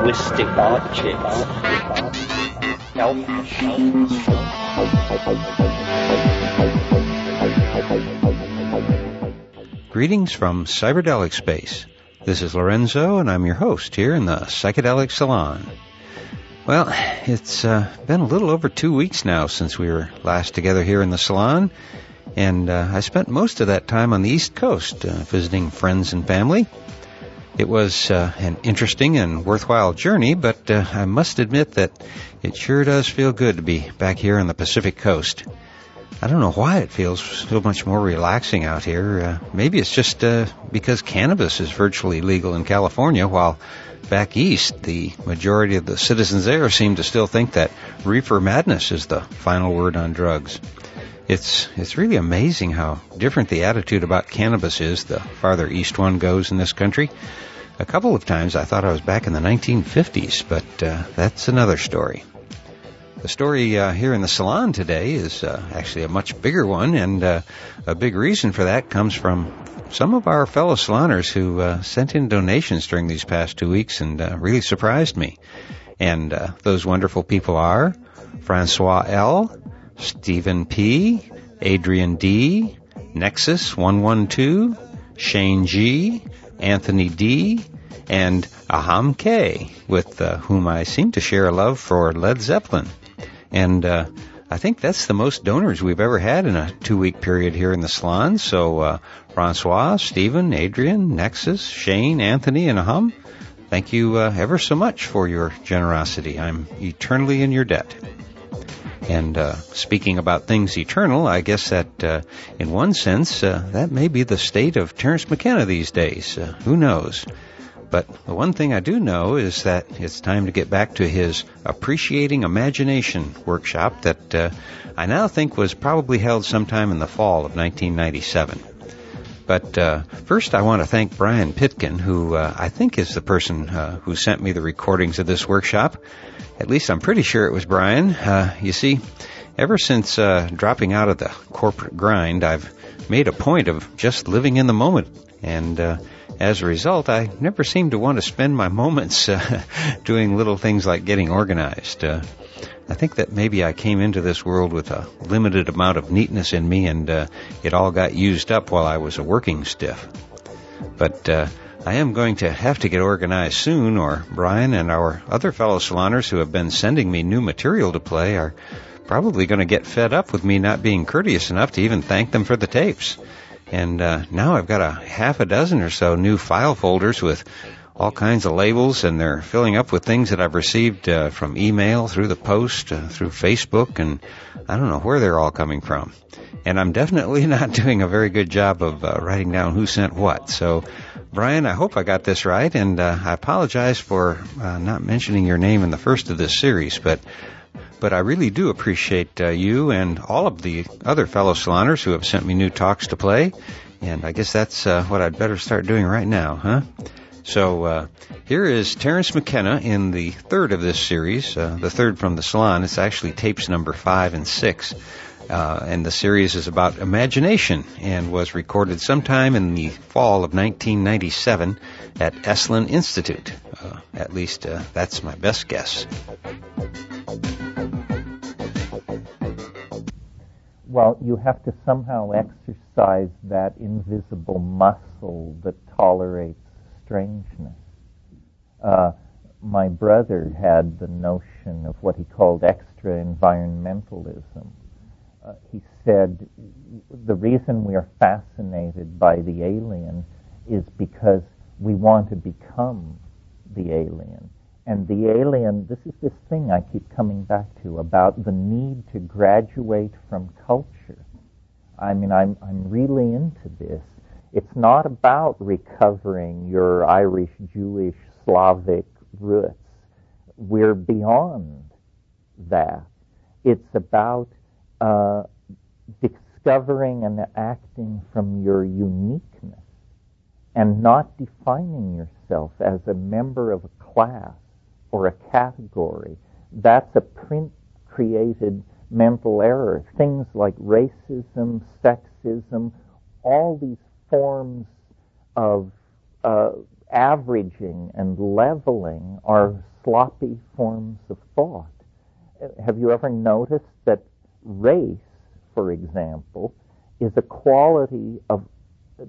linguistic. Greetings from Cyberdelic Space. This is Lorenzo, and I'm your host here in the Psychedelic Salon. Well, it's uh, been a little over two weeks now since we were last together here in the salon, and uh, I spent most of that time on the East Coast uh, visiting friends and family. It was uh, an interesting and worthwhile journey, but uh, I must admit that it sure does feel good to be back here on the Pacific Coast. I don't know why it feels so much more relaxing out here. Uh, maybe it's just uh, because cannabis is virtually legal in California, while back east, the majority of the citizens there seem to still think that reefer madness is the final word on drugs. It's it's really amazing how different the attitude about cannabis is the farther east one goes in this country. A couple of times I thought I was back in the 1950s, but uh, that's another story. The story uh, here in the salon today is uh, actually a much bigger one, and uh, a big reason for that comes from some of our fellow saloners who uh, sent in donations during these past two weeks and uh, really surprised me. And uh, those wonderful people are Francois L., Stephen P., Adrian D., Nexus 112, Shane G., Anthony D., and Aham K., with whom I seem to share a love for Led Zeppelin. And uh, I think that's the most donors we've ever had in a two week period here in the salon. So, uh, Francois, Stephen, Adrian, Nexus, Shane, Anthony, and Aham, thank you uh, ever so much for your generosity. I'm eternally in your debt. And uh, speaking about things eternal, I guess that uh, in one sense, uh, that may be the state of Terence McKenna these days. Uh, who knows? But the one thing I do know is that it's time to get back to his Appreciating Imagination workshop that uh, I now think was probably held sometime in the fall of 1997. But uh, first, I want to thank Brian Pitkin, who uh, I think is the person uh, who sent me the recordings of this workshop. At least I'm pretty sure it was Brian. Uh, you see, ever since uh, dropping out of the corporate grind, I've made a point of just living in the moment and as a result, I never seem to want to spend my moments uh, doing little things like getting organized. Uh, I think that maybe I came into this world with a limited amount of neatness in me, and uh, it all got used up while I was a working stiff. But uh, I am going to have to get organized soon, or Brian and our other fellow saloners who have been sending me new material to play are probably going to get fed up with me not being courteous enough to even thank them for the tapes. And uh, now I've got a half a dozen or so new file folders with all kinds of labels, and they're filling up with things that I've received uh, from email, through the post, uh, through Facebook, and I don't know where they're all coming from. And I'm definitely not doing a very good job of uh, writing down who sent what. So, Brian, I hope I got this right, and uh, I apologize for uh, not mentioning your name in the first of this series, but but I really do appreciate uh, you and all of the other fellow saloners who have sent me new talks to play. And I guess that's uh, what I'd better start doing right now, huh? So uh, here is Terence McKenna in the third of this series, uh, the third from the salon. It's actually tapes number five and six. Uh, and the series is about imagination and was recorded sometime in the fall of 1997 at Esalen Institute. Uh, at least uh, that's my best guess. Well, you have to somehow exercise that invisible muscle that tolerates strangeness. Uh, my brother had the notion of what he called extra environmentalism. Uh, he said the reason we are fascinated by the alien is because we want to become the alien. And the alien, this is this thing I keep coming back to about the need to graduate from culture. I mean, I'm, I'm really into this. It's not about recovering your Irish, Jewish, Slavic roots. We're beyond that. It's about uh, discovering and acting from your uniqueness and not defining yourself as a member of a class or a category. That's a print created mental error. Things like racism, sexism, all these forms of uh, averaging and leveling are sloppy forms of thought. Have you ever noticed that race, for example, is a quality of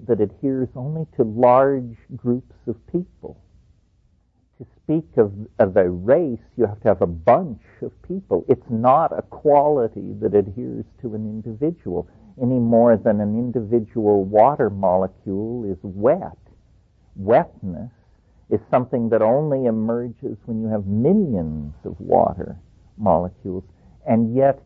that adheres only to large groups of people? To speak of, of a race, you have to have a bunch of people. It's not a quality that adheres to an individual any more than an individual water molecule is wet. Wetness is something that only emerges when you have millions of water molecules. And yet,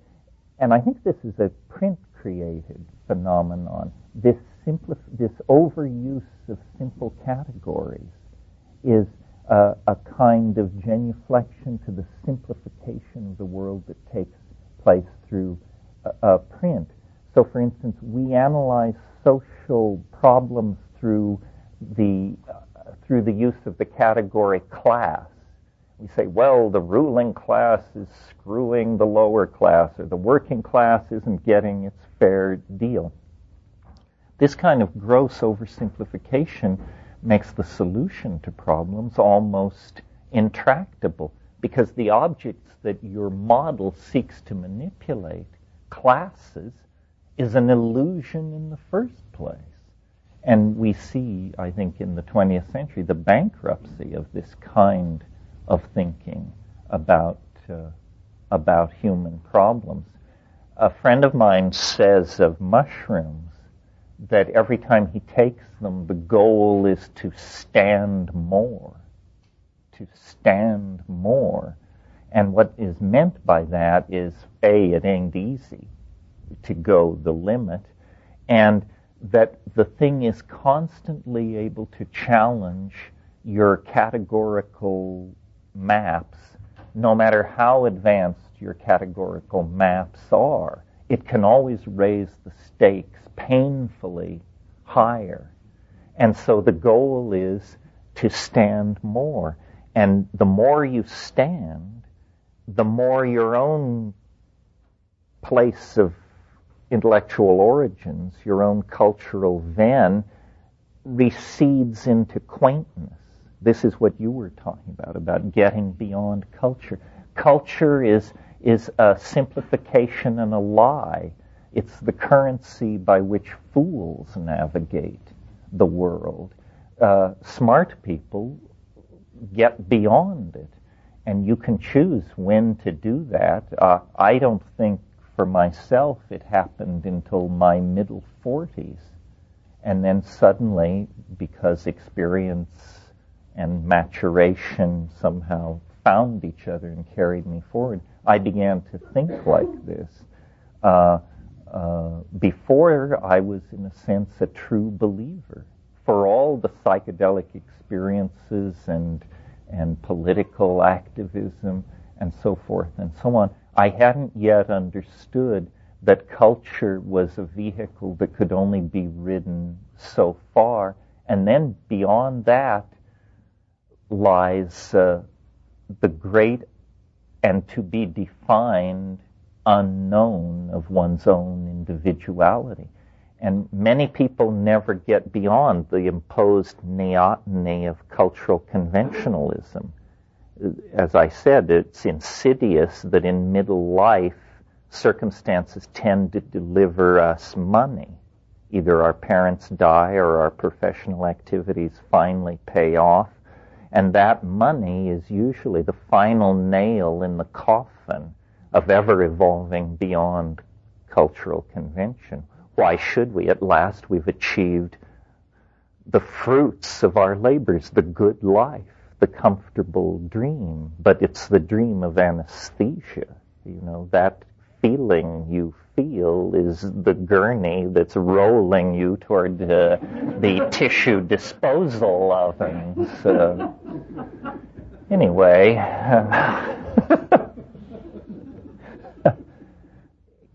and I think this is a print created phenomenon, this, simplif- this overuse of simple categories is a, a kind of genuflection to the simplification of the world that takes place through a print. So, for instance, we analyze social problems through the uh, through the use of the category class. We say, well, the ruling class is screwing the lower class, or the working class isn't getting its fair deal. This kind of gross oversimplification makes the solution to problems almost intractable because the objects that your model seeks to manipulate, classes, is an illusion in the first place. And we see, I think, in the 20th century, the bankruptcy of this kind of thinking about, uh, about human problems. A friend of mine says of mushrooms that every time he takes them, the goal is to stand more. To stand more. And what is meant by that is A, it ain't easy to go the limit, and that the thing is constantly able to challenge your categorical maps, no matter how advanced your categorical maps are. It can always raise the stakes painfully higher. And so the goal is to stand more. And the more you stand, the more your own place of intellectual origins, your own cultural then, recedes into quaintness. This is what you were talking about, about getting beyond culture. Culture is, is a simplification and a lie. It's the currency by which fools navigate the world. Uh, smart people get beyond it, and you can choose when to do that. Uh, I don't think for myself, it happened until my middle 40s. And then suddenly, because experience and maturation somehow found each other and carried me forward, I began to think like this. Uh, uh, before, I was, in a sense, a true believer. For all the psychedelic experiences and, and political activism and so forth and so on, I hadn't yet understood that culture was a vehicle that could only be ridden so far. And then beyond that lies uh, the great and to be defined unknown of one's own individuality. And many people never get beyond the imposed neoteny of cultural conventionalism as I said, it's insidious that in middle life, circumstances tend to deliver us money. Either our parents die or our professional activities finally pay off. And that money is usually the final nail in the coffin of ever evolving beyond cultural convention. Why should we? At last we've achieved the fruits of our labors, the good life the comfortable dream, but it's the dream of anesthesia. You know, that feeling you feel is the gurney that's rolling you toward uh, the tissue disposal ovens. Uh, anyway.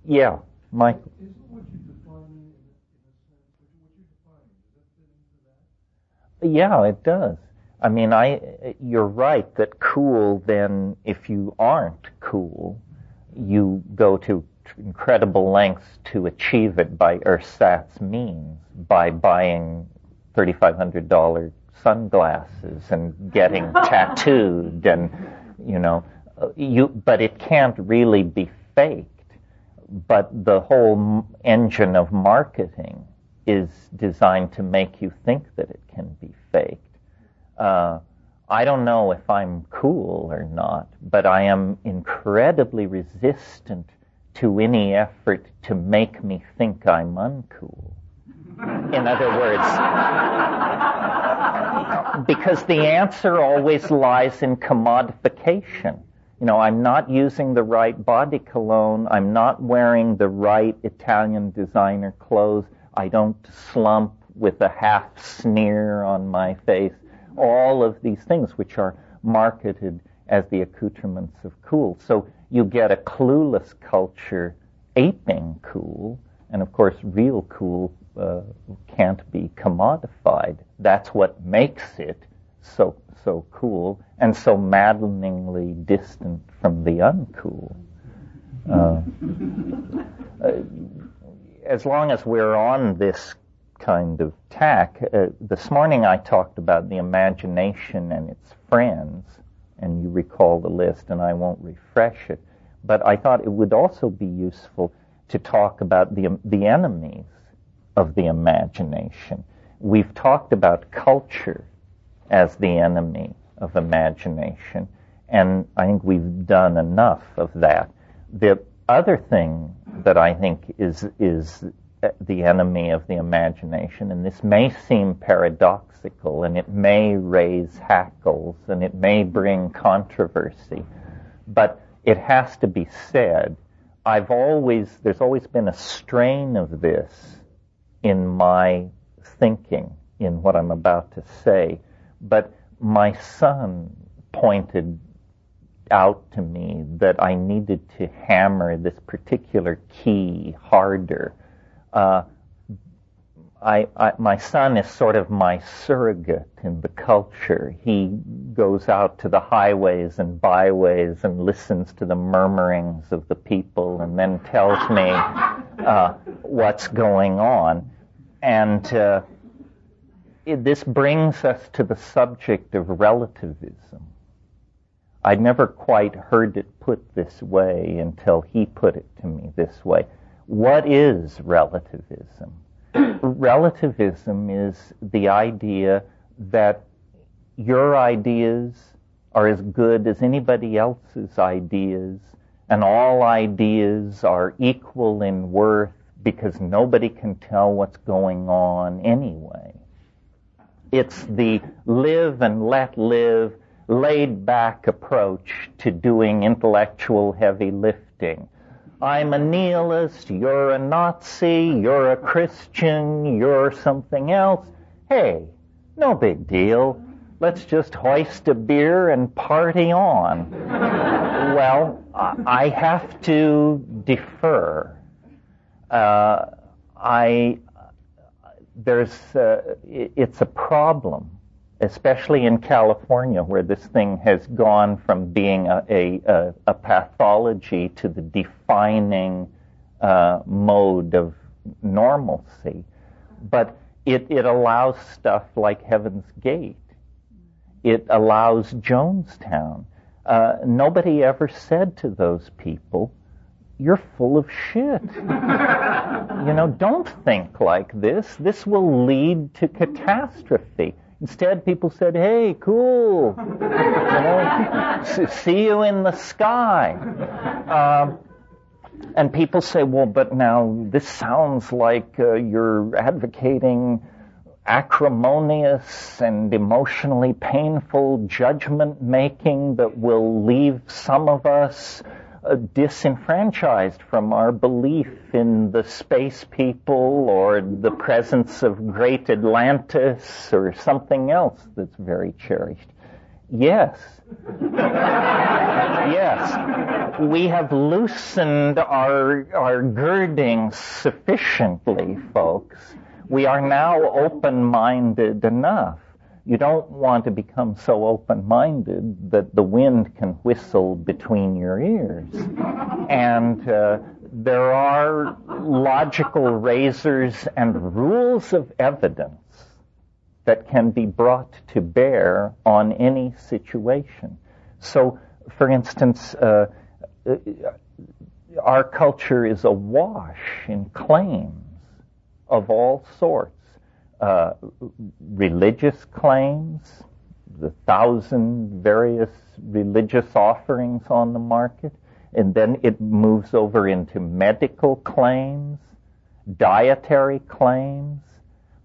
yeah, Mike. Yeah, it does. I mean, I, you're right that cool then, if you aren't cool, you go to incredible lengths to achieve it by ersatz means, by buying $3,500 sunglasses and getting tattooed and you know, you, but it can't really be faked. But the whole engine of marketing is designed to make you think that it can be faked. Uh, I don't know if I'm cool or not, but I am incredibly resistant to any effort to make me think I'm uncool. In other words, because the answer always lies in commodification. You know, I'm not using the right body cologne. I'm not wearing the right Italian designer clothes. I don't slump with a half sneer on my face. All of these things which are marketed as the accoutrements of cool. So you get a clueless culture aping cool, and of course, real cool uh, can't be commodified. That's what makes it so so cool and so maddeningly distant from the uncool. Uh, uh, as long as we're on this kind of tack, uh, this morning I talked about the imagination and its friends, and you recall the list, and I won't refresh it. But I thought it would also be useful to talk about the the enemies of the imagination. We've talked about culture as the enemy of imagination, and I think we've done enough of that. The other thing that I think is is the enemy of the imagination, and this may seem paradoxical, and it may raise hackles, and it may bring controversy, but it has to be said. I've always, there's always been a strain of this in my thinking, in what I'm about to say. But my son pointed out to me that I needed to hammer this particular key harder. Uh, I, I, my son is sort of my surrogate in the culture. He goes out to the highways and byways and listens to the murmurings of the people and then tells me uh, what's going on. And uh, it, this brings us to the subject of relativism. I'd never quite heard it put this way until he put it to me this way. What is relativism? relativism is the idea that your ideas are as good as anybody else's ideas, and all ideas are equal in worth because nobody can tell what's going on anyway. It's the live and let live, laid back approach to doing intellectual heavy lifting. I'm a nihilist, you're a Nazi, you're a Christian, you're something else. Hey, no big deal. Let's just hoist a beer and party on. well, I have to defer. Uh, I there's uh, it's a problem especially in California, where this thing has gone from being a, a, a pathology to the defining uh, mode of normalcy. But it, it allows stuff like Heaven's Gate. It allows Jonestown. Uh, nobody ever said to those people, you're full of shit. you know, don't think like this. This will lead to catastrophe. Instead, people said, "Hey, cool, you know, see you in the sky." Um, and people say, "Well, but now this sounds like uh, you're advocating acrimonious and emotionally painful judgment making that will leave some of us." Uh, disenfranchised from our belief in the space people or the presence of great Atlantis or something else that's very cherished. Yes. yes. We have loosened our, our girdings sufficiently, folks. We are now open-minded enough you don't want to become so open-minded that the wind can whistle between your ears. And uh, there are logical razors and rules of evidence that can be brought to bear on any situation. So for instance, uh, uh, our culture is awash in claims of all sorts. Uh, religious claims, the thousand various religious offerings on the market, and then it moves over into medical claims, dietary claims,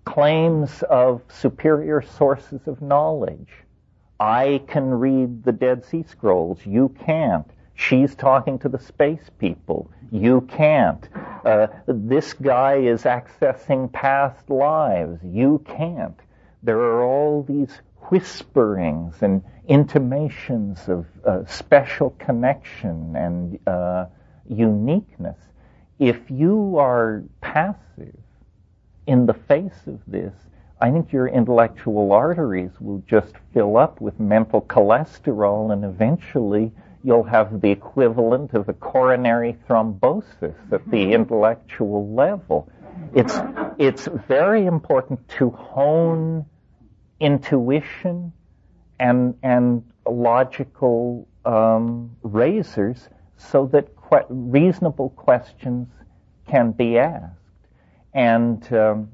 claims of superior sources of knowledge. I can read the Dead Sea Scrolls. You can't. She's talking to the space people. You can't. Uh, this guy is accessing past lives. You can't. There are all these whisperings and intimations of uh, special connection and uh, uniqueness. If you are passive in the face of this, I think your intellectual arteries will just fill up with mental cholesterol and eventually you'll have the equivalent of a coronary thrombosis at the intellectual level. It's, it's very important to hone intuition and, and logical um, razors so that que- reasonable questions can be asked. And um,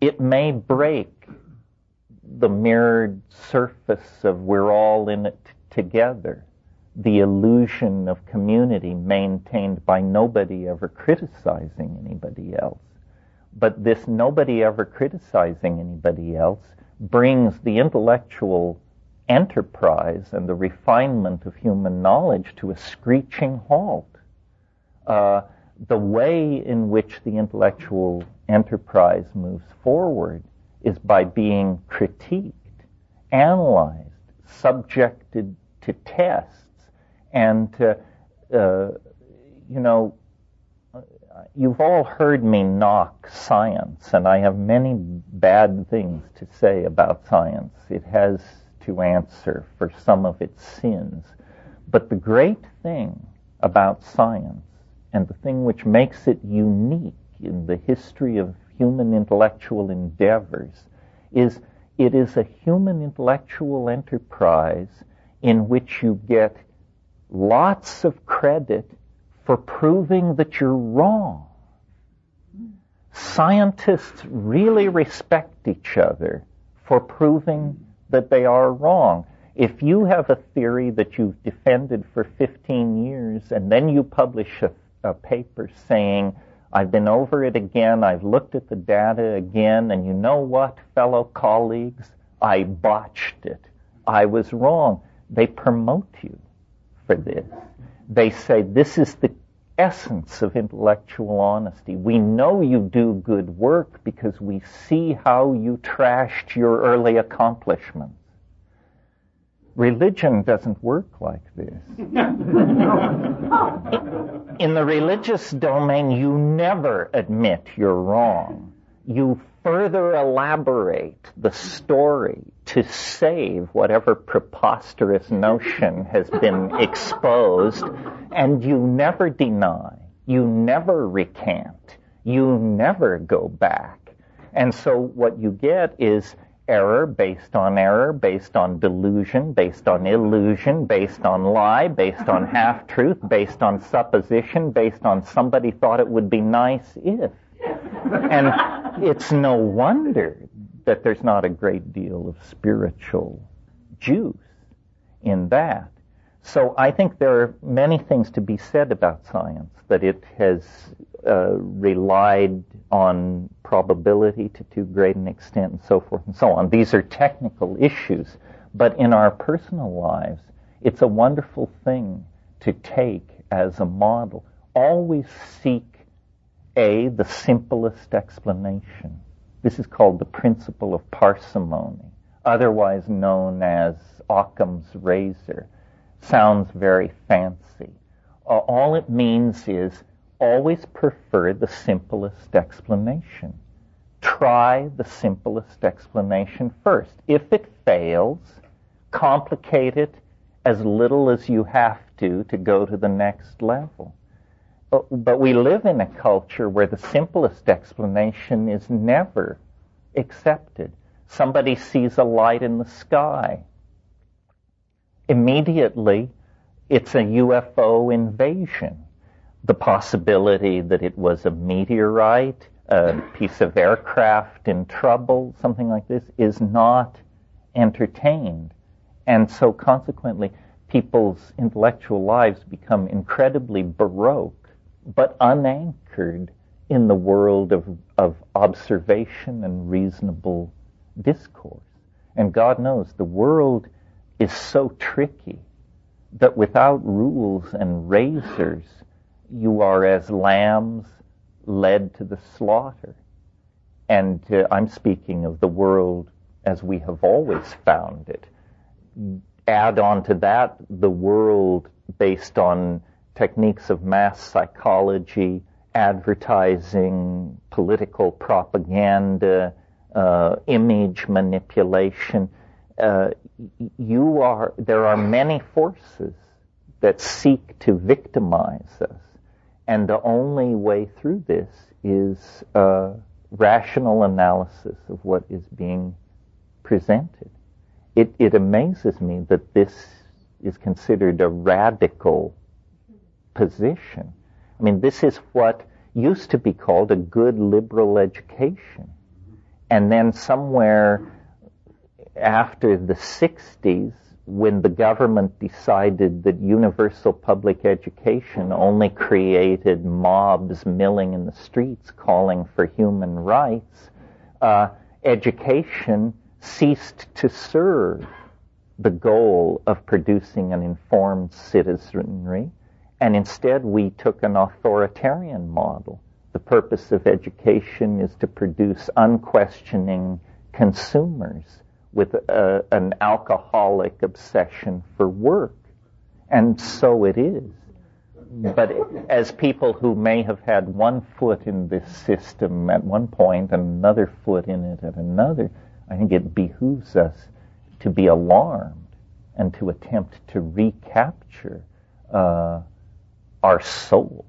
it may break the mirrored surface of we're all in it together, the illusion of community maintained by nobody ever criticizing anybody else. But this nobody ever criticizing anybody else brings the intellectual enterprise and the refinement of human knowledge to a screeching halt. Uh, the way in which the intellectual enterprise moves forward is by being critiqued, analyzed, subjected to tests, and uh, you know, you've all heard me knock science, and I have many bad things to say about science. It has to answer for some of its sins. But the great thing about science, and the thing which makes it unique in the history of human intellectual endeavors, is it is a human intellectual enterprise in which you get lots of credit for proving that you're wrong. Scientists really respect each other for proving that they are wrong. If you have a theory that you've defended for 15 years and then you publish a, a paper saying, I've been over it again, I've looked at the data again, and you know what, fellow colleagues? I botched it. I was wrong. They promote you for this they say this is the essence of intellectual honesty. We know you do good work because we see how you trashed your early accomplishments. Religion doesn't work like this. In the religious domain, you never admit you're wrong. You further elaborate the story to save whatever preposterous notion has been exposed, and you never deny, you never recant, you never go back. And so what you get is error based on error, based on delusion, based on illusion, based on lie, based on half truth, based on supposition, based on somebody thought it would be nice if. And it's no wonder that there's not a great deal of spiritual juice in that. So I think there are many things to be said about science, that it has uh, relied on probability to too great an extent and so forth and so on. These are technical issues, but in our personal lives, it's a wonderful thing to take as a model. Always seek a, the simplest explanation. This is called the principle of parsimony, otherwise known as Occam's razor. Sounds very fancy. Uh, all it means is always prefer the simplest explanation. Try the simplest explanation first. If it fails, complicate it as little as you have to to go to the next level. Uh, but we live in a culture where the simplest explanation is never accepted. Somebody sees a light in the sky. Immediately, it's a UFO invasion. The possibility that it was a meteorite, a piece of aircraft in trouble, something like this, is not entertained. And so consequently, people's intellectual lives become incredibly baroque, but unanchored in the world of, of observation and reasonable discourse. And God knows the world is so tricky that without rules and razors, you are as lambs led to the slaughter. And uh, I'm speaking of the world as we have always found it. Add on to that the world based on techniques of mass psychology, advertising, political propaganda, uh, image manipulation. Uh, you are there are many forces that seek to victimize us, and the only way through this is uh, rational analysis of what is being presented. It, it amazes me that this is considered a radical position. I mean, this is what used to be called a good liberal education. And then somewhere after the 60s, when the government decided that universal public education only created mobs milling in the streets calling for human rights, uh, education ceased to serve the goal of producing an informed citizenry, and instead we took an authoritarian model. The purpose of education is to produce unquestioning consumers with a, an alcoholic obsession for work. And so it is. But as people who may have had one foot in this system at one point and another foot in it at another, I think it behooves us to be alarmed and to attempt to recapture uh, our souls,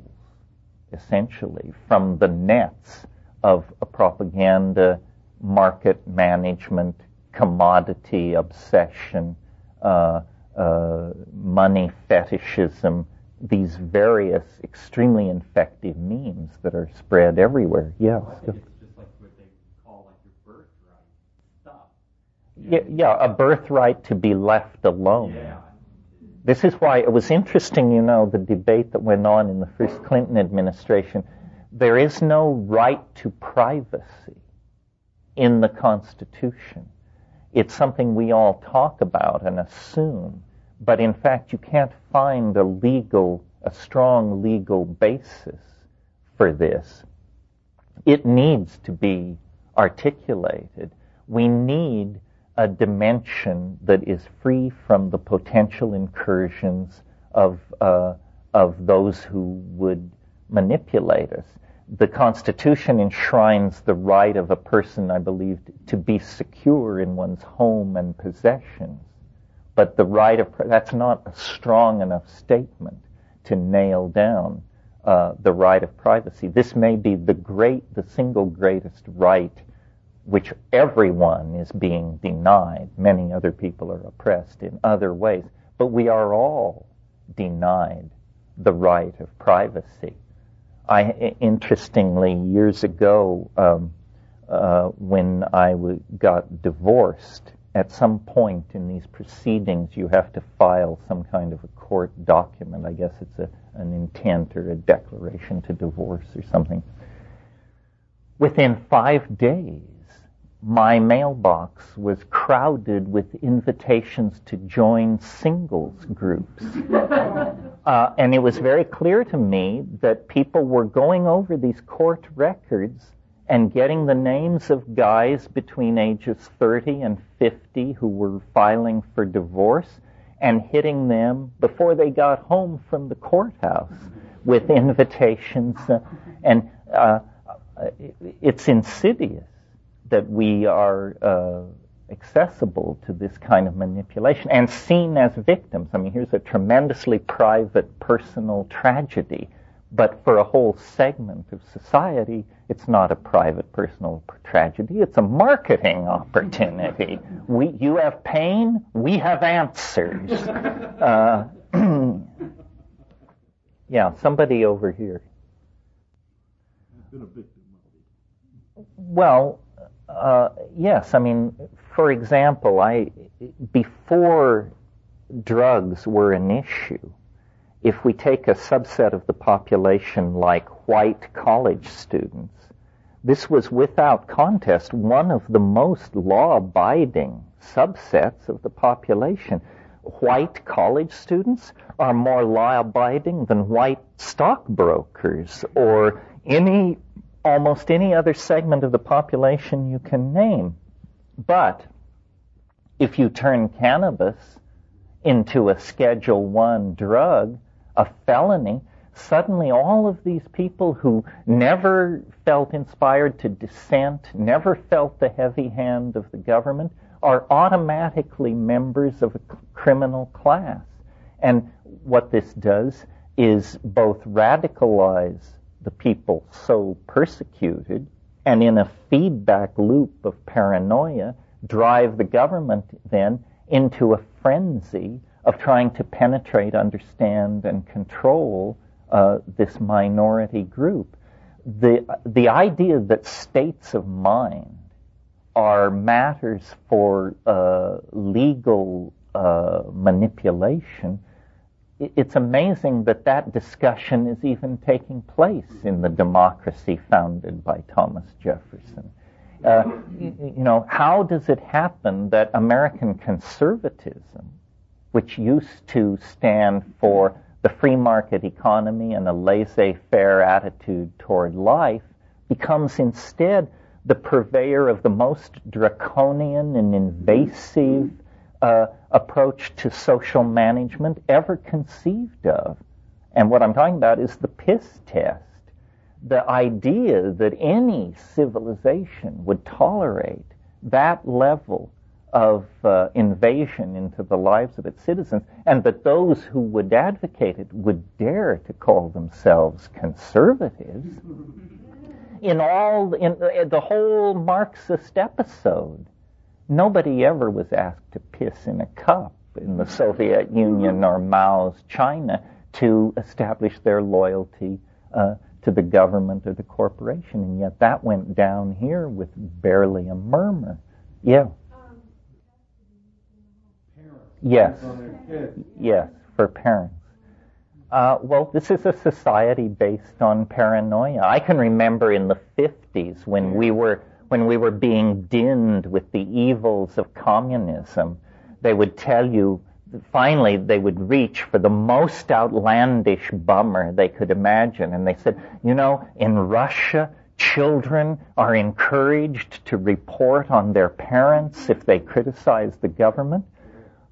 essentially, from the nets of a propaganda, market management, commodity obsession, uh, uh, money fetishism, these various extremely infective memes that are spread everywhere. Yeah. Yeah, yeah, a birthright to be left alone. Yeah. This is why it was interesting, you know, the debate that went on in the first Clinton administration. There is no right to privacy in the Constitution. It's something we all talk about and assume, but in fact, you can't find a legal, a strong legal basis for this. It needs to be articulated. We need a dimension that is free from the potential incursions of uh, of those who would manipulate us. The Constitution enshrines the right of a person, I believe, to be secure in one's home and possessions. But the right of that's not a strong enough statement to nail down uh, the right of privacy. This may be the great, the single greatest right which everyone is being denied. Many other people are oppressed in other ways, but we are all denied the right of privacy. I, interestingly, years ago, um, uh, when I w- got divorced, at some point in these proceedings, you have to file some kind of a court document. I guess it's a, an intent or a declaration to divorce or something. Within five days, my mailbox was crowded with invitations to join singles groups. uh, and it was very clear to me that people were going over these court records and getting the names of guys between ages 30 and 50 who were filing for divorce and hitting them before they got home from the courthouse with invitations. Uh, and uh, it's insidious that we are uh, accessible to this kind of manipulation and seen as victims. I mean, here's a tremendously private, personal tragedy, but for a whole segment of society, it's not a private, personal tragedy. It's a marketing opportunity. We, you have pain, we have answers. Uh, Yeah, somebody over here. Well, uh, yes. I mean, for example, I before drugs were an issue, if we take a subset of the population like white college students, this was without contest one of the most law-abiding subsets of the population. White college students are more law-abiding than white stockbrokers or any almost any other segment of the population you can name. But if you turn cannabis into a Schedule One drug, a felony, suddenly all of these people who never felt inspired to dissent, never felt the heavy hand of the government, are automatically members of a criminal class. And what this does is both radicalize the people so persecuted and in a feedback loop of paranoia drive the government then into a frenzy of trying to penetrate, understand, and control uh, this minority group. The, the idea that states of mind are matters for uh, legal uh, manipulation it's amazing that that discussion is even taking place in the democracy founded by Thomas Jefferson. Uh, you, know, how does it happen that American conservatism, which used to stand for the free market economy and a laissez-faire attitude toward life, becomes instead the purveyor of the most draconian and invasive uh, approach to social management ever conceived of. And what I'm talking about is the piss test. The idea that any civilization would tolerate that level of uh, invasion into the lives of its citizens, and that those who would advocate it would dare to call themselves conservatives. In all, in the whole Marxist episode, Nobody ever was asked to piss in a cup in the Soviet Union or Mao's China to establish their loyalty uh, to the government or the corporation, and yet that went down here with barely a murmur. Yeah. Yes. Yes, for parents. Uh, well, this is a society based on paranoia. I can remember in the 50s when we were when we were being dinned with the evils of communism, they would tell you, finally, they would reach for the most outlandish bummer they could imagine. And they said, you know, in Russia, children are encouraged to report on their parents if they criticize the government.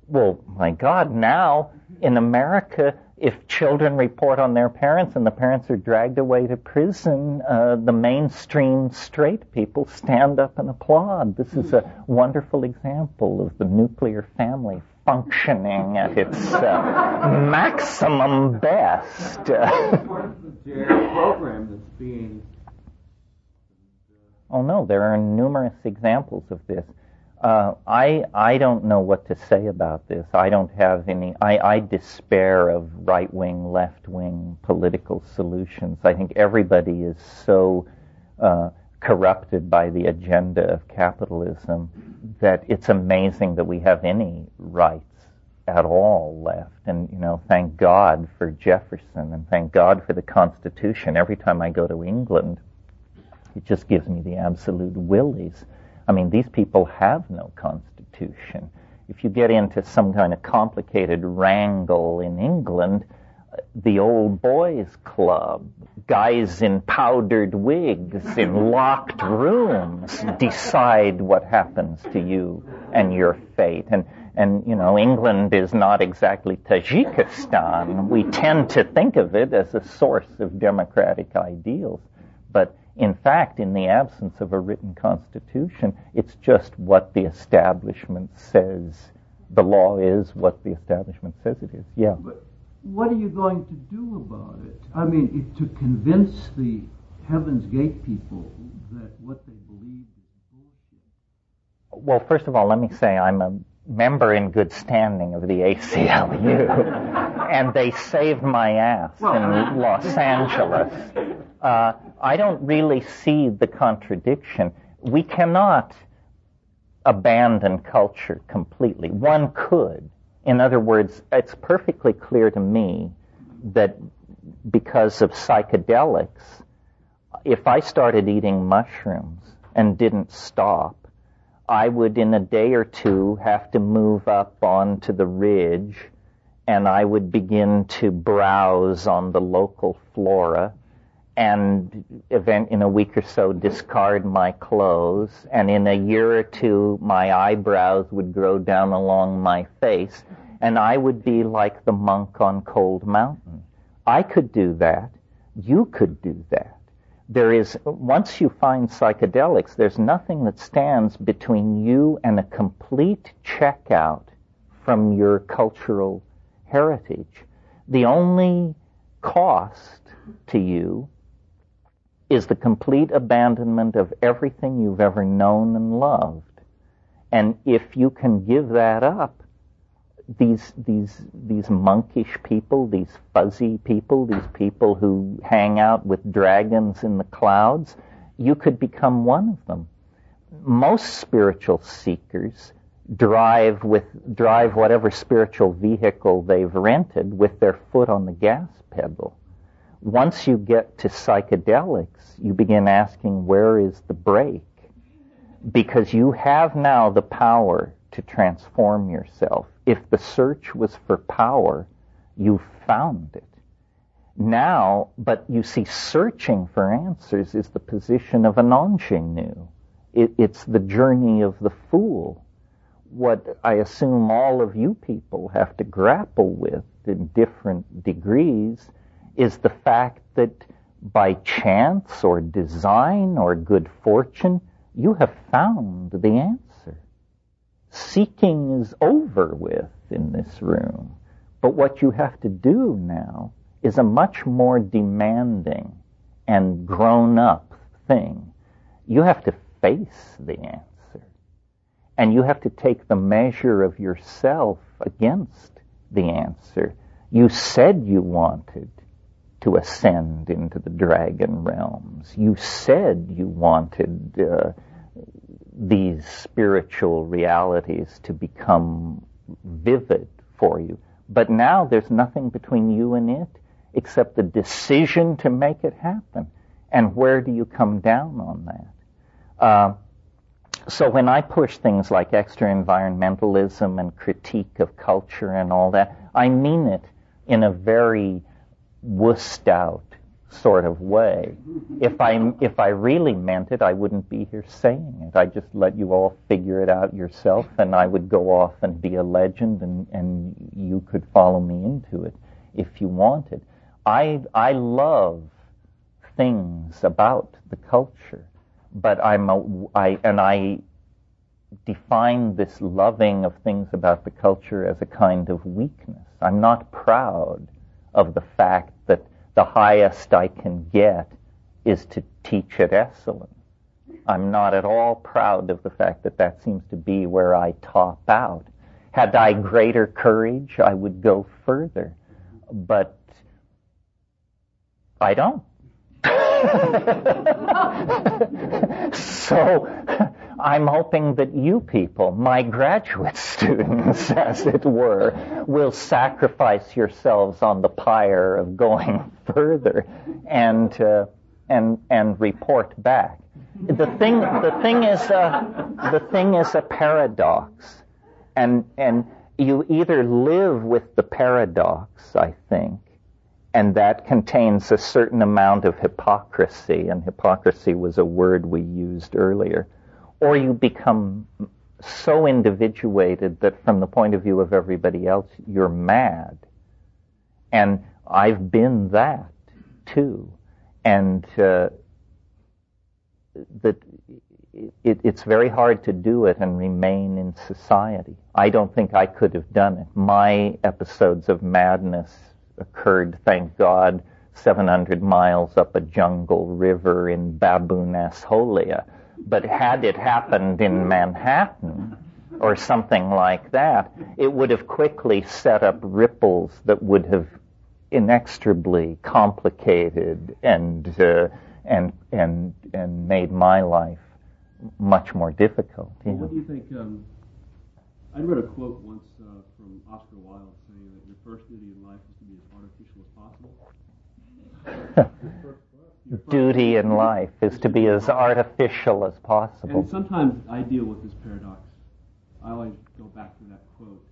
Well, my God, now in America, if children report on their parents and the parents are dragged away to prison, uh, the mainstream straight people stand up and applaud. This is a wonderful example of the nuclear family functioning at its uh, maximum best. program that's being. Oh no, there are numerous examples of this. Uh, I I don't know what to say about this. I don't have any. I, I despair of right wing, left wing political solutions. I think everybody is so uh, corrupted by the agenda of capitalism that it's amazing that we have any rights at all left. And you know, thank God for Jefferson and thank God for the Constitution. Every time I go to England, it just gives me the absolute willies I mean, these people have no constitution. If you get into some kind of complicated wrangle in England, the old boys club, guys in powdered wigs in locked rooms decide what happens to you and your fate. And, and, you know, England is not exactly Tajikistan. We tend to think of it as a source of democratic ideals. But in fact, in the absence of a written constitution, it's just what the establishment says the law is, what the establishment says it is. Yeah. But what are you going to do about it? I mean, to convince the Heaven's Gate people that what they believe is bullshit. Well, first of all, let me say I'm a member in good standing of the ACLU. and they saved my ass in Los Angeles. Uh, I don't really see the contradiction. We cannot abandon culture completely. One could. In other words, it's perfectly clear to me that because of psychedelics, if I started eating mushrooms and didn't stop, I would in a day or two have to move up onto the ridge and I would begin to browse on the local flora and event in a week or so discard my clothes and in a year or two my eyebrows would grow down along my face and I would be like the monk on Cold Mountain. I could do that. You could do that. There is, once you find psychedelics, there's nothing that stands between you and a complete checkout from your cultural heritage. The only cost to you is the complete abandonment of everything you've ever known and loved. And if you can give that up, these these these monkish people, these fuzzy people, these people who hang out with dragons in the clouds, you could become one of them. Most spiritual seekers drive with drive whatever spiritual vehicle they've rented with their foot on the gas pedal. Once you get to psychedelics, you begin asking where is the brake? Because you have now the power to transform yourself. If the search was for power, you found it. Now, but you see, searching for answers is the position of an ingenue. It, it's the journey of the fool. What I assume all of you people have to grapple with in different degrees is the fact that by chance or design or good fortune, you have found the answer seeking is over with in this room. But what you have to do now is a much more demanding and grown up thing. You have to face the answer. And you have to take the measure of yourself against the answer. You said you wanted to ascend into the dragon realms. You said you wanted uh, these spiritual realities to become vivid for you. But now there's nothing between you and it except the decision to make it happen. And where do you come down on that? Uh, so when I push things like extra environmentalism and critique of culture and all that, I mean it in a very wussed out sort of way. If I if I really meant it, I wouldn't be here saying it. I just let you all figure it out yourself, and I would go off and be a legend, and and you could follow me into it if you wanted. I I love things about the culture, but I'm a, I and I define this loving of things about the culture as a kind of weakness. I'm not proud of the fact that the highest I can get is to teach at Esalen. I'm not at all proud of the fact that that seems to be where I top out. Had I greater courage, I would go further. But I don't. so I'm hoping that you people, my graduate students, as it were, will sacrifice yourselves on the pyre of going further and uh, and and report back. The thing the thing is a, the thing is a paradox, and and you either live with the paradox, I think, and that contains a certain amount of hypocrisy, and hypocrisy was a word we used earlier or you become so individuated that from the point of view of everybody else, you're mad. And I've been that too. And uh, that it, it's very hard to do it and remain in society. I don't think I could have done it. My episodes of madness occurred, thank God, 700 miles up a jungle river in Baboon Holia but had it happened in Manhattan, or something like that, it would have quickly set up ripples that would have inextricably complicated and uh, and and and made my life much more difficult. Well, what do you think? Um, I read a quote once uh, from Oscar Wilde saying that your first duty in life is to be as artificial as possible. duty in life is to be as artificial as possible. And sometimes I deal with this paradox. I always go back to that quote.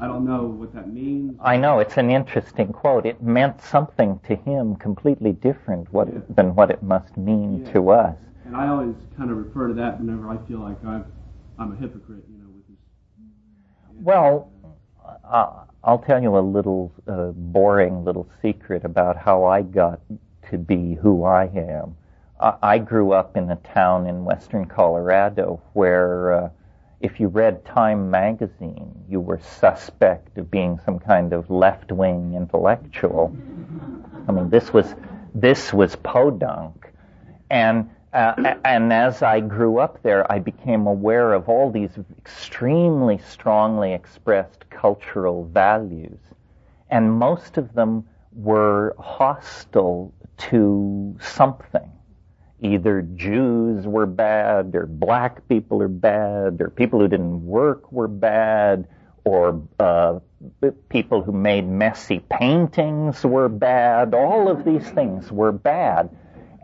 I don't know what that means. I know it's an interesting quote. It meant something to him completely different what, yeah. than what it must mean yeah. to us. And I always kind of refer to that whenever I feel like i am a hypocrite, you know, with this. Well, uh, I'll tell you a little uh, boring little secret about how I got to be who I am. I grew up in a town in western Colorado where uh, if you read Time magazine, you were suspect of being some kind of left-wing intellectual. I mean, this was this was podunk, and uh, and as I grew up there, I became aware of all these extremely strongly expressed cultural values, and most of them were hostile to something. Either Jews were bad, or black people are bad, or people who didn't work were bad, or uh, people who made messy paintings were bad. All of these things were bad.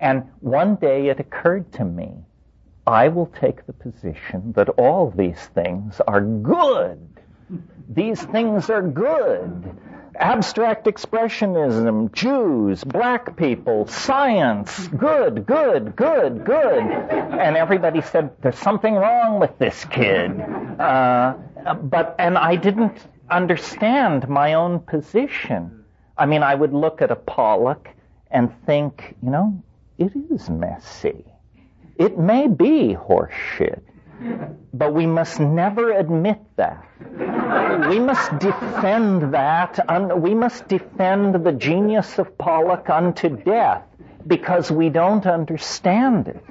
And one day it occurred to me, I will take the position that all these things are good. These things are good abstract expressionism, Jews, black people, science, good, good, good, good. And everybody said, there's something wrong with this kid. Uh, but, and I didn't understand my own position. I mean, I would look at a Pollock and think, you know, it is messy. It may be horseshit. But we must never admit that. We must defend that. We must defend the genius of Pollock unto death because we don't understand it.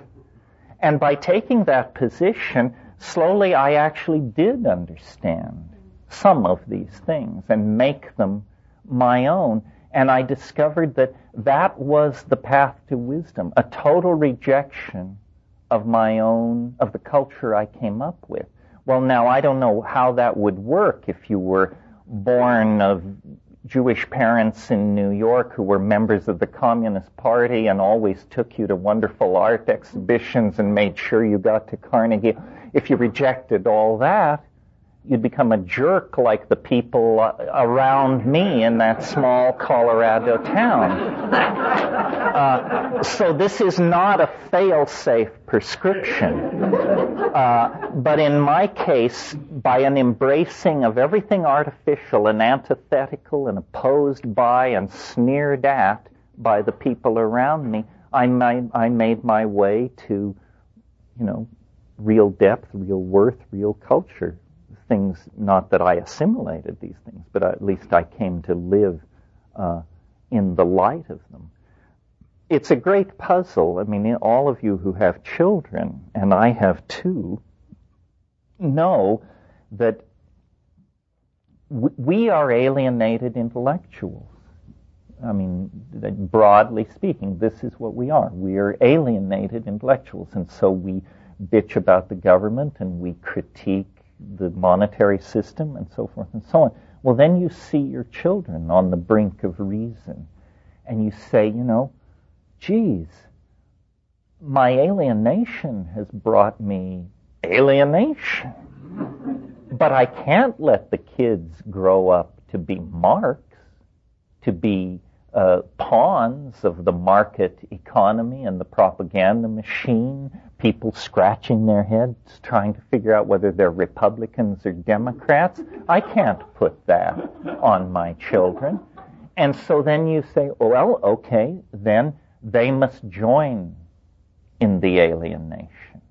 And by taking that position, slowly I actually did understand some of these things and make them my own. And I discovered that that was the path to wisdom, a total rejection of my own, of the culture I came up with. Well, now I don't know how that would work if you were born of Jewish parents in New York who were members of the Communist Party and always took you to wonderful art exhibitions and made sure you got to Carnegie. If you rejected all that, you'd become a jerk like the people around me in that small Colorado town. Uh, so this is not a fail-safe prescription. Uh, but in my case, by an embracing of everything artificial and antithetical and opposed by and sneered at by the people around me, I, I made my way to, you know, real depth, real worth, real culture things, not that I assimilated these things, but at least I came to live uh, in the light of them. It's a great puzzle. I mean, all of you who have children, and I have two, know that we are alienated intellectuals. I mean, broadly speaking, this is what we are. We are alienated intellectuals, and so we bitch about the government and we critique the monetary system and so forth and so on. Well, then you see your children on the brink of reason and you say, you know, geez, my alienation has brought me alienation. But I can't let the kids grow up to be marks, to be uh, pawns of the market economy and the propaganda machine, people scratching their heads trying to figure out whether they're Republicans or Democrats. I can't put that on my children. And so then you say, well, okay, then they must join in the alienation.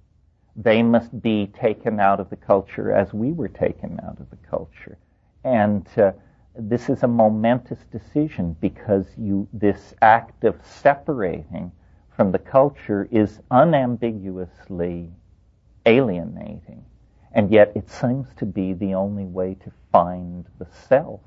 They must be taken out of the culture as we were taken out of the culture. And uh, this is a momentous decision because you, this act of separating from the culture is unambiguously alienating. And yet it seems to be the only way to find the self.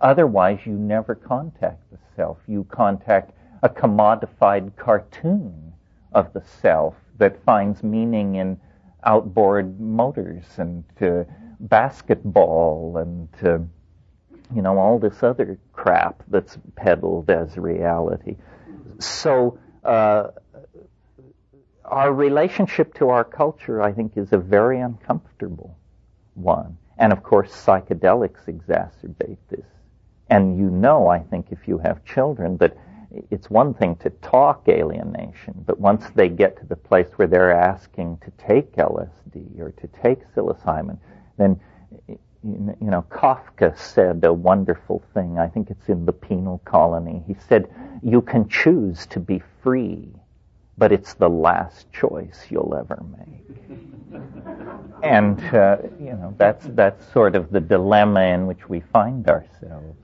Otherwise, you never contact the self. You contact a commodified cartoon of the self that finds meaning in outboard motors and uh, basketball and uh, you know all this other crap that's peddled as reality. So uh, our relationship to our culture, I think, is a very uncomfortable one. And of course, psychedelics exacerbate this. And you know, I think, if you have children, that it's one thing to talk alienation, but once they get to the place where they're asking to take LSD or to take psilocybin, then you know, Kafka said a wonderful thing. I think it's in the penal colony. He said, "You can choose to be free, but it's the last choice you'll ever make." and uh, you know, that's that's sort of the dilemma in which we find ourselves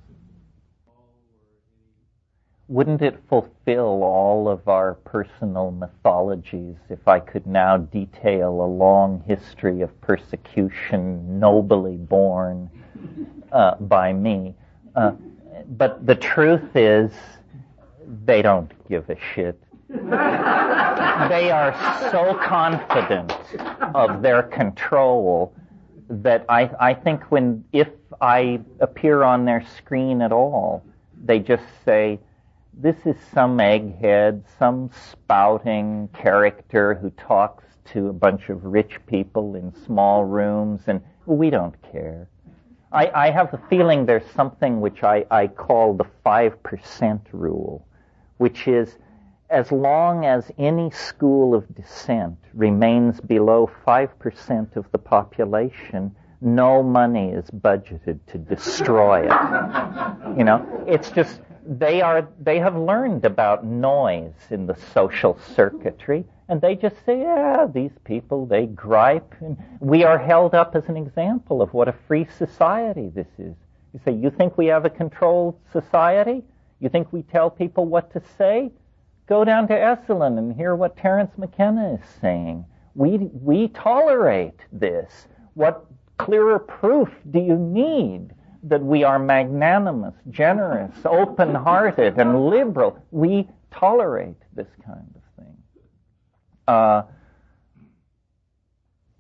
wouldn't it fulfill all of our personal mythologies if I could now detail a long history of persecution nobly borne uh, by me? Uh, but the truth is, they don't give a shit. they are so confident of their control that I, I think when if I appear on their screen at all, they just say, this is some egghead, some spouting character who talks to a bunch of rich people in small rooms, and we don't care. I, I have a feeling there's something which I, I call the 5% rule, which is as long as any school of dissent remains below 5% of the population, no money is budgeted to destroy it. You know, it's just, they are they have learned about noise in the social circuitry and they just say yeah these people they gripe. And we are held up as an example of what a free society this is. You say you think we have a controlled society? You think we tell people what to say? Go down to Esalen and hear what Terence McKenna is saying. We we tolerate this. What clearer proof do you need that we are magnanimous, generous, open hearted, and liberal. We tolerate this kind of thing. Uh,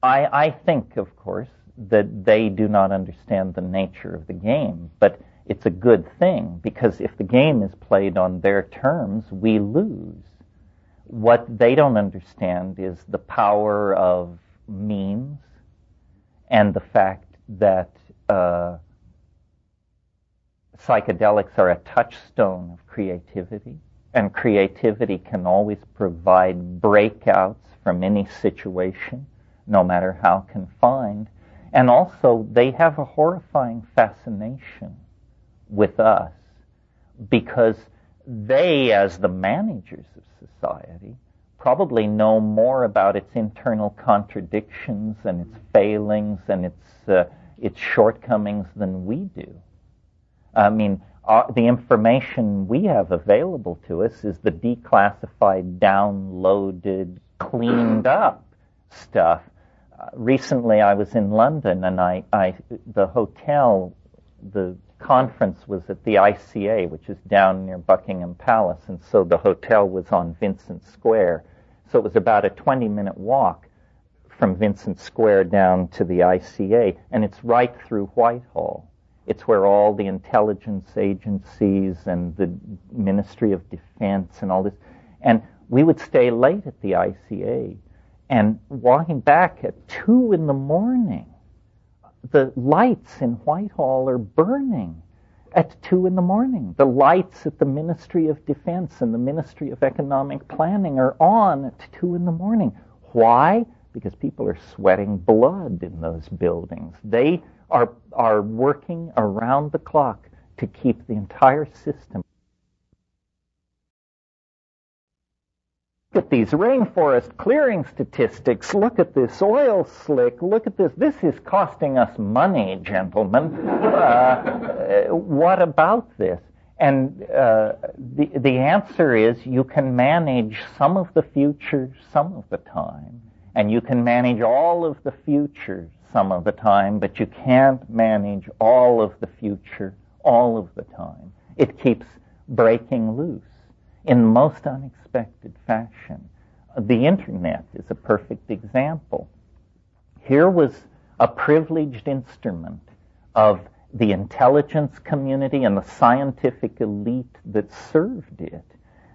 I, I think, of course, that they do not understand the nature of the game, but it's a good thing because if the game is played on their terms, we lose. What they don't understand is the power of memes and the fact that uh, psychedelics are a touchstone of creativity, and creativity can always provide breakouts from any situation, no matter how confined. And also, they have a horrifying fascination with us because they, as the managers of society, probably know more about its internal contradictions and its failings and its, uh, its shortcomings than we do. I mean, uh, the information we have available to us is the declassified, downloaded, cleaned up stuff. Uh, recently, I was in London, and I, I, the hotel, the conference was at the ICA, which is down near Buckingham Palace, and so the hotel was on Vincent Square. So it was about a 20-minute walk from Vincent Square down to the ICA, and it's right through Whitehall. It's where all the intelligence agencies and the Ministry of Defense and all this. And we would stay late at the ICA. And walking back at 2 in the morning, the lights in Whitehall are burning at 2 in the morning. The lights at the Ministry of Defense and the Ministry of Economic Planning are on at 2 in the morning. Why? Because people are sweating blood in those buildings. They are, are working around the clock to keep the entire system. Look at these rainforest clearing statistics. Look at this oil slick. Look at this. This is costing us money, gentlemen. Uh, what about this? And uh, the, the answer is you can manage some of the future some of the time, and you can manage all of the future some of the time, but you can't manage all of the future all of the time. It keeps breaking loose in most unexpected fashion. The internet is a perfect example. Here was a privileged instrument of the intelligence community and the scientific elite that served it.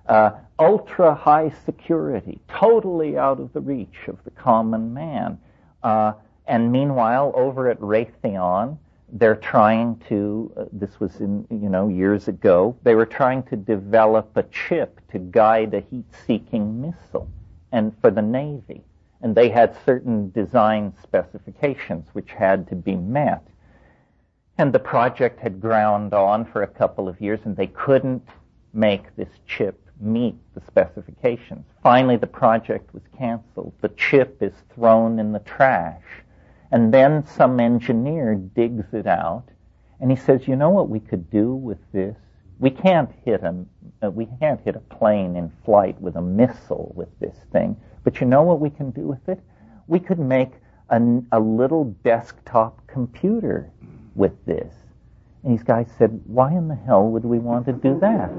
Uh, ultra high security, totally out of the reach of the common man. Uh, and meanwhile, over at Raytheon, they're trying to, uh, this was in, you know, years ago, they were trying to develop a chip to guide a heat-seeking missile and for the Navy. And they had certain design specifications which had to be met. And the project had ground on for a couple of years and they couldn't make this chip meet the specifications. Finally, the project was canceled. The chip is thrown in the trash and then some engineer digs it out and he says, you know what we could do with this? We can't hit a, uh, we can't hit a plane in flight with a missile with this thing. But you know what we can do with it? We could make a, a little desktop computer with this. And these guys said, why in the hell would we want to do that?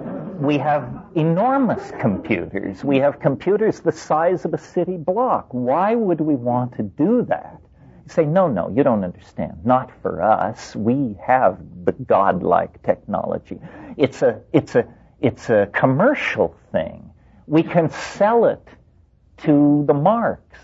We have enormous computers. We have computers the size of a city block. Why would we want to do that? Say, no, no, you don't understand. Not for us. We have the godlike technology. It's a, it's a, it's a commercial thing. We can sell it to the marks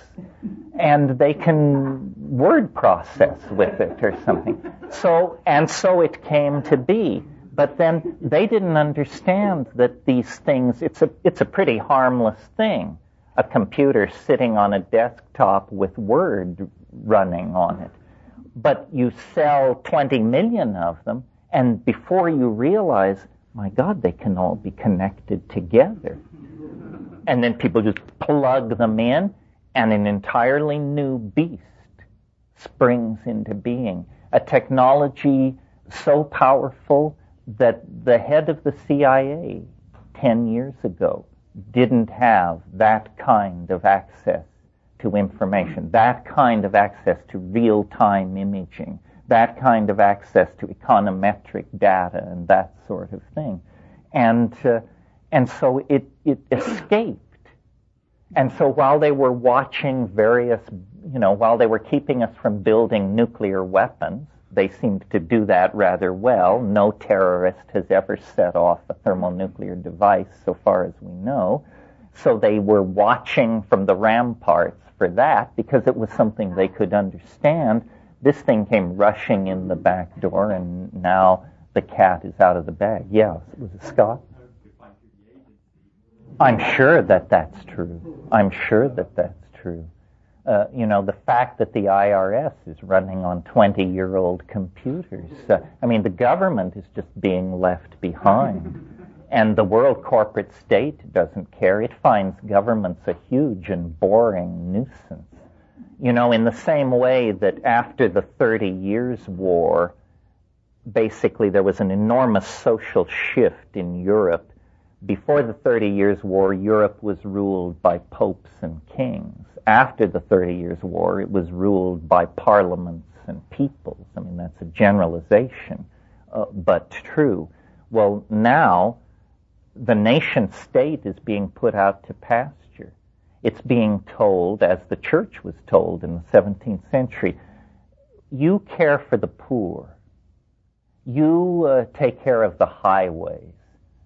and they can word process with it or something. So, and so it came to be. But then they didn't understand that these things, it's a, it's a pretty harmless thing. A computer sitting on a desktop with Word running on it. But you sell 20 million of them, and before you realize, my God, they can all be connected together. And then people just plug them in, and an entirely new beast springs into being. A technology so powerful that the head of the CIA 10 years ago didn't have that kind of access to information, that kind of access to real-time imaging, that kind of access to econometric data and that sort of thing. And, uh, and so it, it escaped. And so while they were watching various, you know, while they were keeping us from building nuclear weapons, they seemed to do that rather well. No terrorist has ever set off a thermonuclear device, so far as we know. So they were watching from the ramparts for that because it was something they could understand. This thing came rushing in the back door, and now the cat is out of the bag. Yeah, was it Scott? I'm sure that that's true. I'm sure that that's true. Uh, you know, the fact that the IRS is running on 20 year old computers. Uh, I mean, the government is just being left behind. And the world corporate state doesn't care. It finds governments a huge and boring nuisance. You know, in the same way that after the Thirty Years' War, basically there was an enormous social shift in Europe. Before the Thirty Years' War, Europe was ruled by popes and kings. After the Thirty Years' War, it was ruled by parliaments and peoples. I mean, that's a generalization, uh, but true. Well, now, the nation state is being put out to pasture. It's being told, as the church was told in the 17th century, you care for the poor. You uh, take care of the highways.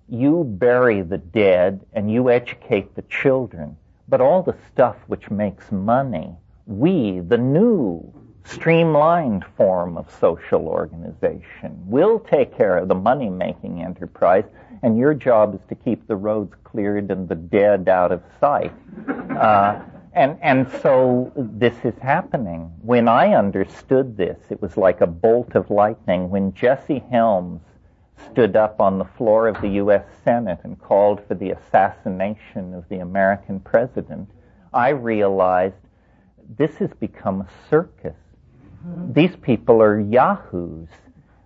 You bury the dead and you educate the children. But all the stuff which makes money, we, the new streamlined form of social organization, will take care of the money making enterprise and your job is to keep the roads cleared and the dead out of sight. Uh, and and so this is happening. When I understood this, it was like a bolt of lightning. When Jesse Helms stood up on the floor of the U.S. Senate and called for the assassination of the American president, I realized this has become a circus. These people are yahoos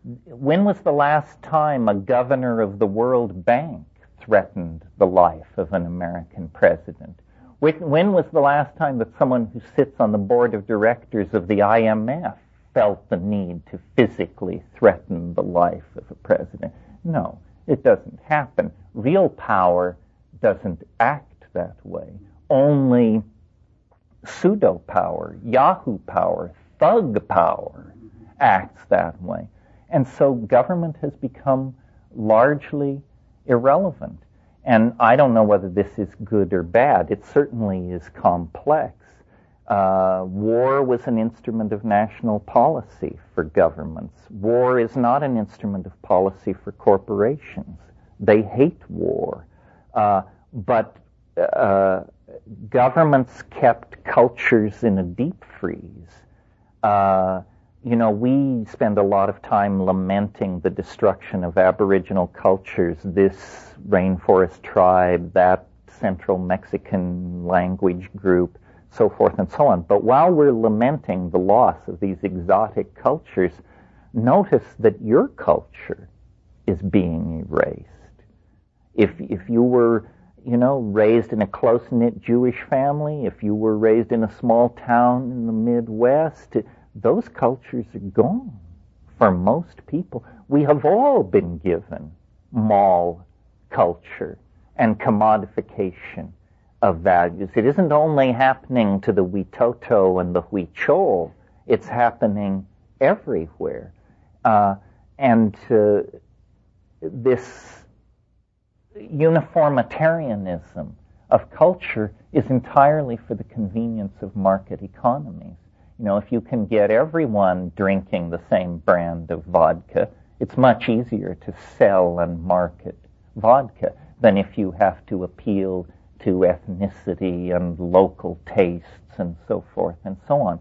when was the last time a governor of the World Bank threatened the life of an American president? When was the last time that someone who sits on the board of directors of the IMF felt the need to physically threaten the life of a president? No, it doesn't happen. Real power doesn't act that way. Only pseudo power, Yahoo power, thug power acts that way. And so government has become largely irrelevant. And I don't know whether this is good or bad. It certainly is complex. Uh, war was an instrument of national policy for governments. War is not an instrument of policy for corporations. They hate war. Uh, but uh, governments kept cultures in a deep freeze. You know, we spend a lot of time lamenting the destruction of Aboriginal cultures, this rainforest tribe, that central Mexican language group, so forth and so on. But while we're lamenting the loss of these exotic cultures, notice that your culture is being erased. If, if you were, you know, raised in a close-knit Jewish family, if you were raised in a small town in the Midwest, those cultures are gone for most people. We have all been given mall culture and commodification of values. It isn't only happening to the Witoto and the Huichol, it's happening everywhere. Uh, and uh, this uniformitarianism of culture is entirely for the convenience of market economies. You know, if you can get everyone drinking the same brand of vodka, it's much easier to sell and market vodka than if you have to appeal to ethnicity and local tastes and so forth and so on.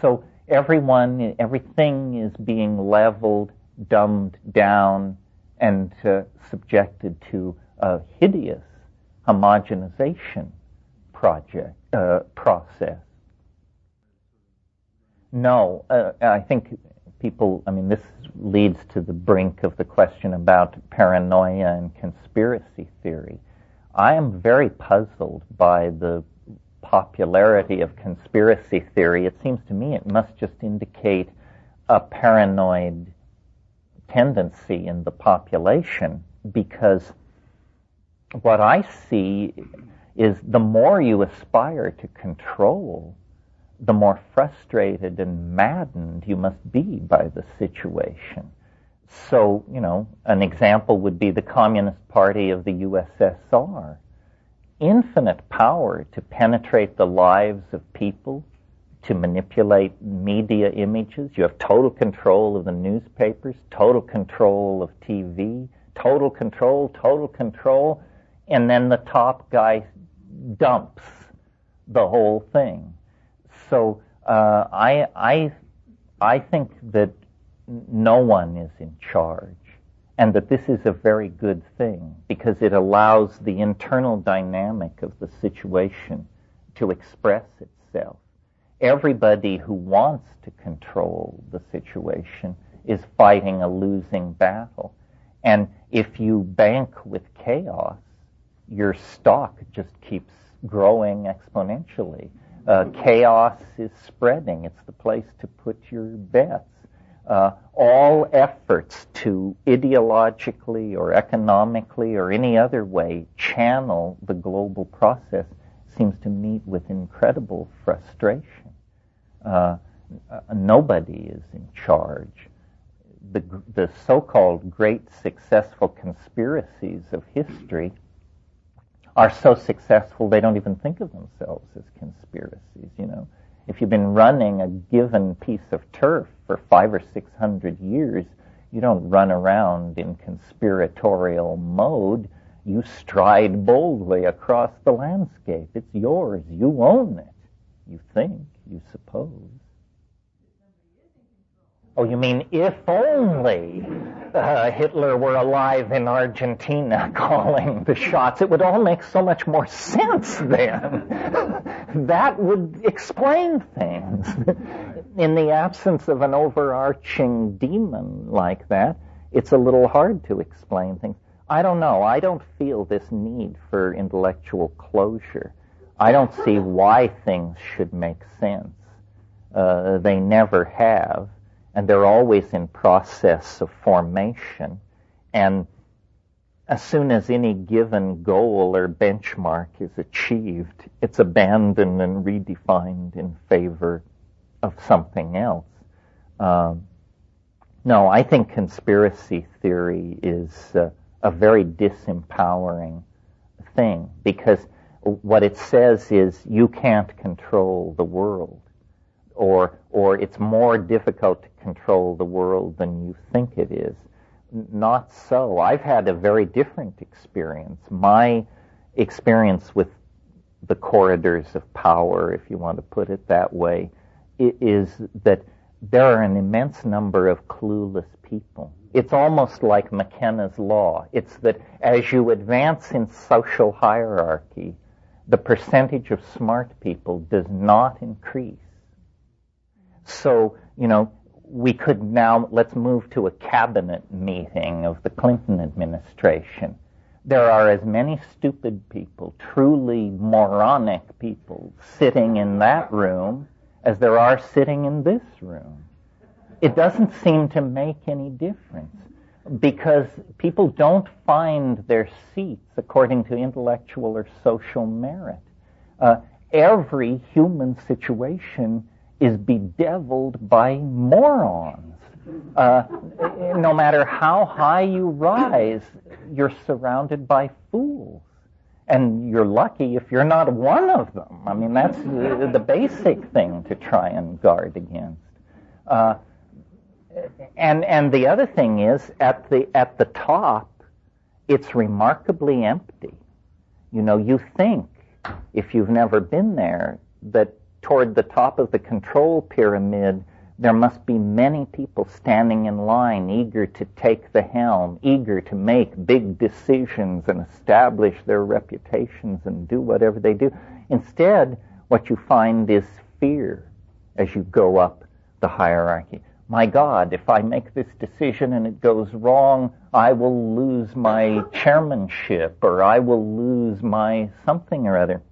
So everyone, everything is being leveled, dumbed down, and uh, subjected to a hideous homogenization project uh, process. No, uh, I think people, I mean, this leads to the brink of the question about paranoia and conspiracy theory. I am very puzzled by the popularity of conspiracy theory. It seems to me it must just indicate a paranoid tendency in the population because what I see is the more you aspire to control, the more frustrated and maddened you must be by the situation. So, you know, an example would be the Communist Party of the USSR. Infinite power to penetrate the lives of people, to manipulate media images. You have total control of the newspapers, total control of TV, total control, total control, and then the top guy dumps the whole thing. So uh, I, I, I think that no one is in charge and that this is a very good thing because it allows the internal dynamic of the situation to express itself. Everybody who wants to control the situation is fighting a losing battle. And if you bank with chaos, your stock just keeps growing exponentially. Uh, chaos is spreading. It's the place to put your bets. Uh, all efforts to ideologically or economically or any other way channel the global process seems to meet with incredible frustration. Uh, nobody is in charge. The, the so-called great successful conspiracies of history are so successful they don't even think of themselves as conspiracies, you know. If you've been running a given piece of turf for five or six hundred years, you don't run around in conspiratorial mode. You stride boldly across the landscape. It's yours. You own it. You think, you suppose. Oh, you mean if only uh, Hitler were alive in Argentina calling the shots? It would all make so much more sense then. that would explain things. in the absence of an overarching demon like that, it's a little hard to explain things. I don't know. I don't feel this need for intellectual closure. I don't see why things should make sense. Uh, they never have, and they're always in process of formation. And as soon as any given goal or benchmark is achieved, it's abandoned and redefined in favor of something else. Um, no, I think conspiracy theory is uh, a very disempowering thing because what it says is you can't control the world or or it's more difficult to control the world than you think it is not so. I've had a very different experience. My experience with the corridors of power, if you want to put it that way, is that there are an immense number of clueless people. It's almost like McKenna's law. It's that as you advance in social hierarchy, the percentage of smart people does not increase. So, you know, we could now, let's move to a cabinet meeting of the Clinton administration. There are as many stupid people, truly moronic people, sitting in that room as there are sitting in this room. It doesn't seem to make any difference because people don't find their seats according to intellectual or social merit. Uh, every human situation is bedeviled by morons. Uh, no matter how high you rise, you're surrounded by fools. And you're lucky if you're not one of them. I mean, that's the, the basic thing to try and guard against. Uh, and and the other thing is at the at the top, it's remarkably empty. You know, you think if you've never been there that toward the top of the control pyramid, there must be many people standing in line, eager to take the helm, eager to make big decisions and establish their reputations and do whatever they do. Instead, what you find is fear as you go up the hierarchy. My God, if I make this decision and it goes wrong, I will lose my chairmanship or I will lose my something or other.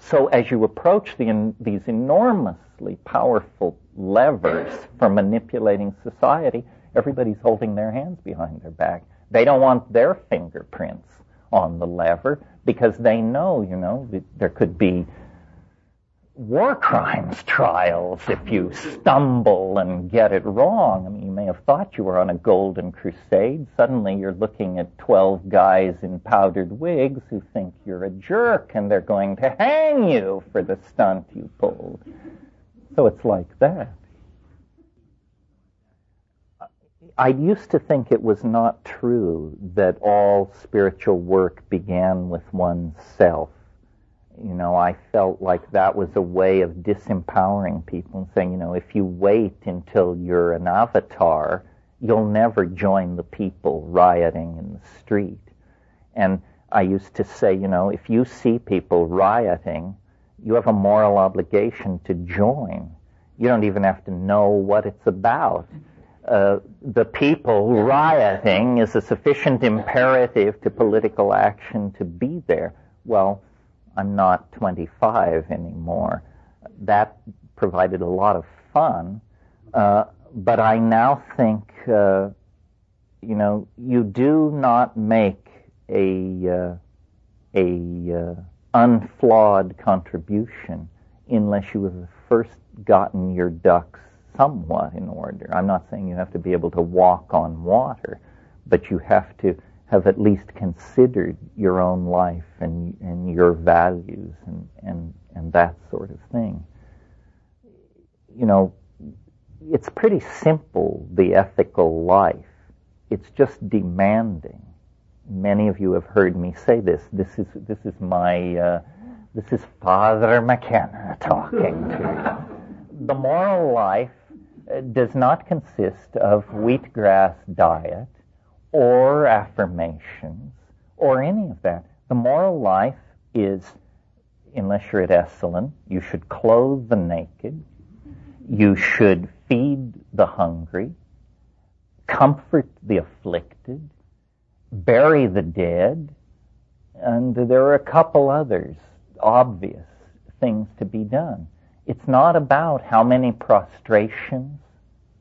So as you approach the, these enormously powerful levers for manipulating society, everybody's holding their hands behind their back. They don't want their fingerprints on the lever because they know, you know, there could be war crimes trials if you stumble and get it wrong. I mean, you may have thought you were on a golden crusade. Suddenly you're looking at 12 guys in powdered wigs who think you're a jerk and they're going to hang you for the stunt you pulled. So it's like that. I used to think it was not true that all spiritual work began with oneself you know, I felt like that was a way of disempowering people and saying, you know, if you wait until you're an avatar, you'll never join the people rioting in the street. And I used to say, you know, if you see people rioting, you have a moral obligation to join. You don't even have to know what it's about. Uh, the people rioting is a sufficient imperative to political action to be there. Well, I'm not 25 anymore. That provided a lot of fun, uh, but I now think, uh, you know, you do not make a uh, a uh, unflawed contribution unless you have first gotten your ducks somewhat in order. I'm not saying you have to be able to walk on water, but you have to have at least considered your own life and, and your values and, and, and that sort of thing. You know, it's pretty simple, the ethical life. It's just demanding. Many of you have heard me say this. This is, this is my, uh, this is Father McKenna talking to you. The moral life uh, does not consist of wheatgrass diet or affirmations or any of that. The moral life is, unless you're at Esalen, you should clothe the naked, you should feed the hungry, comfort the afflicted, bury the dead, and there are a couple others. obvious things to be done. It's not about how many prostrations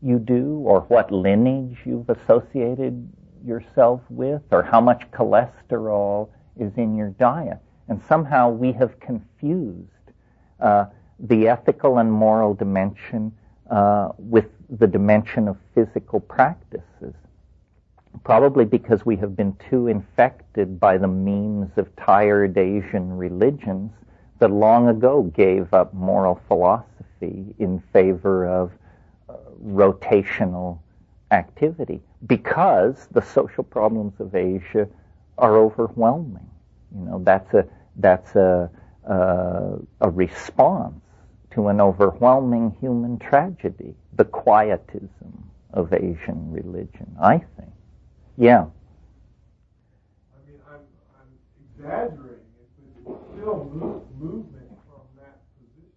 you do or what lineage you've associated yourself with or how much cholesterol is in your diet. And somehow we have confused uh, the ethical and moral dimension uh, with the dimension of physical practices. Probably because we have been too infected by the memes of tired Asian religions that long ago gave up moral philosophy in favor of uh, rotational activity because the social problems of Asia are overwhelming. You know, that's a, that's a, uh, a response to an overwhelming human tragedy, the quietism of Asian religion, I think. Yeah. I mean, I'm, I'm exaggerating it, but it's still move, movement from that position.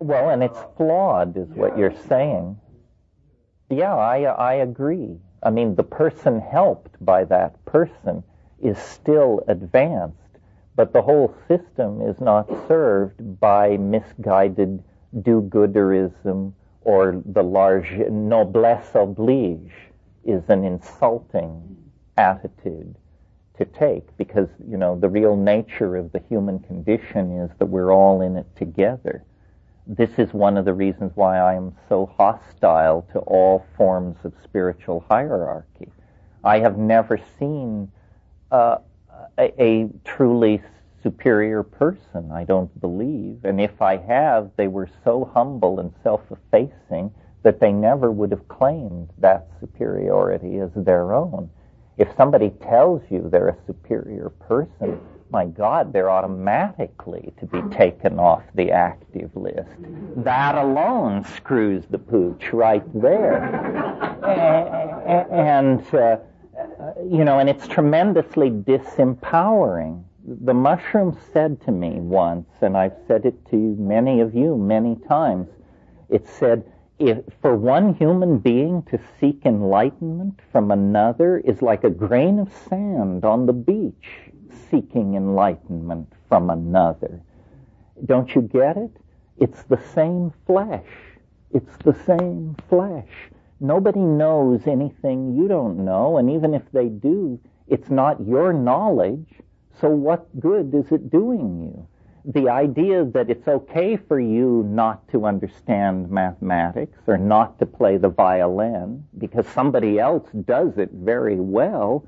Well, and it's flawed, is what you're saying. Yeah, I, I agree. I mean, the person helped by that person is still advanced, but the whole system is not served by misguided do-gooderism or the large noblesse oblige is an insulting attitude to take because, you know, the real nature of the human condition is that we're all in it together. This is one of the reasons why I am so hostile to all forms of spiritual hierarchy. I have never seen uh, a, a truly superior person, I don't believe. And if I have, they were so humble and self-effacing that they never would have claimed that superiority as their own. If somebody tells you they're a superior person, my God, they're automatically to be taken off the active list. That alone screws the pooch right there. and, uh, you know, and it's tremendously disempowering. The mushroom said to me once, and I've said it to many of you many times, it said, if, for one human being to seek enlightenment from another is like a grain of sand on the beach seeking enlightenment from another. Don't you get it? It's the same flesh. It's the same flesh. Nobody knows anything you don't know, and even if they do, it's not your knowledge, so what good is it doing you? The idea that it's okay for you not to understand mathematics or not to play the violin because somebody else does it very well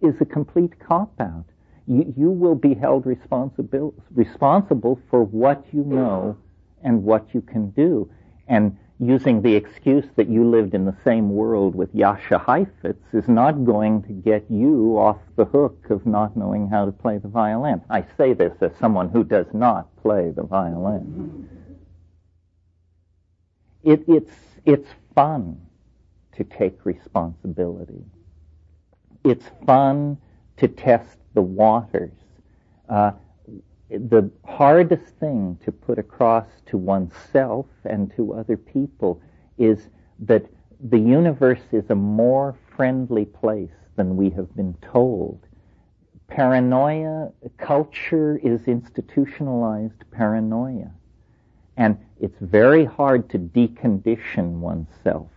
is a complete cop out you, you will be held responsible, responsible for what you know and what you can do. And using the excuse that you lived in the same world with Jascha Heifetz is not going to get you off the hook of not knowing how to play the violin. I say this as someone who does not play the violin. It, it's, it's fun to take responsibility. It's fun to test the waters. Uh, the hardest thing to put across to oneself and to other people is that the universe is a more friendly place than we have been told. Paranoia, culture is institutionalized paranoia. And it's very hard to decondition oneself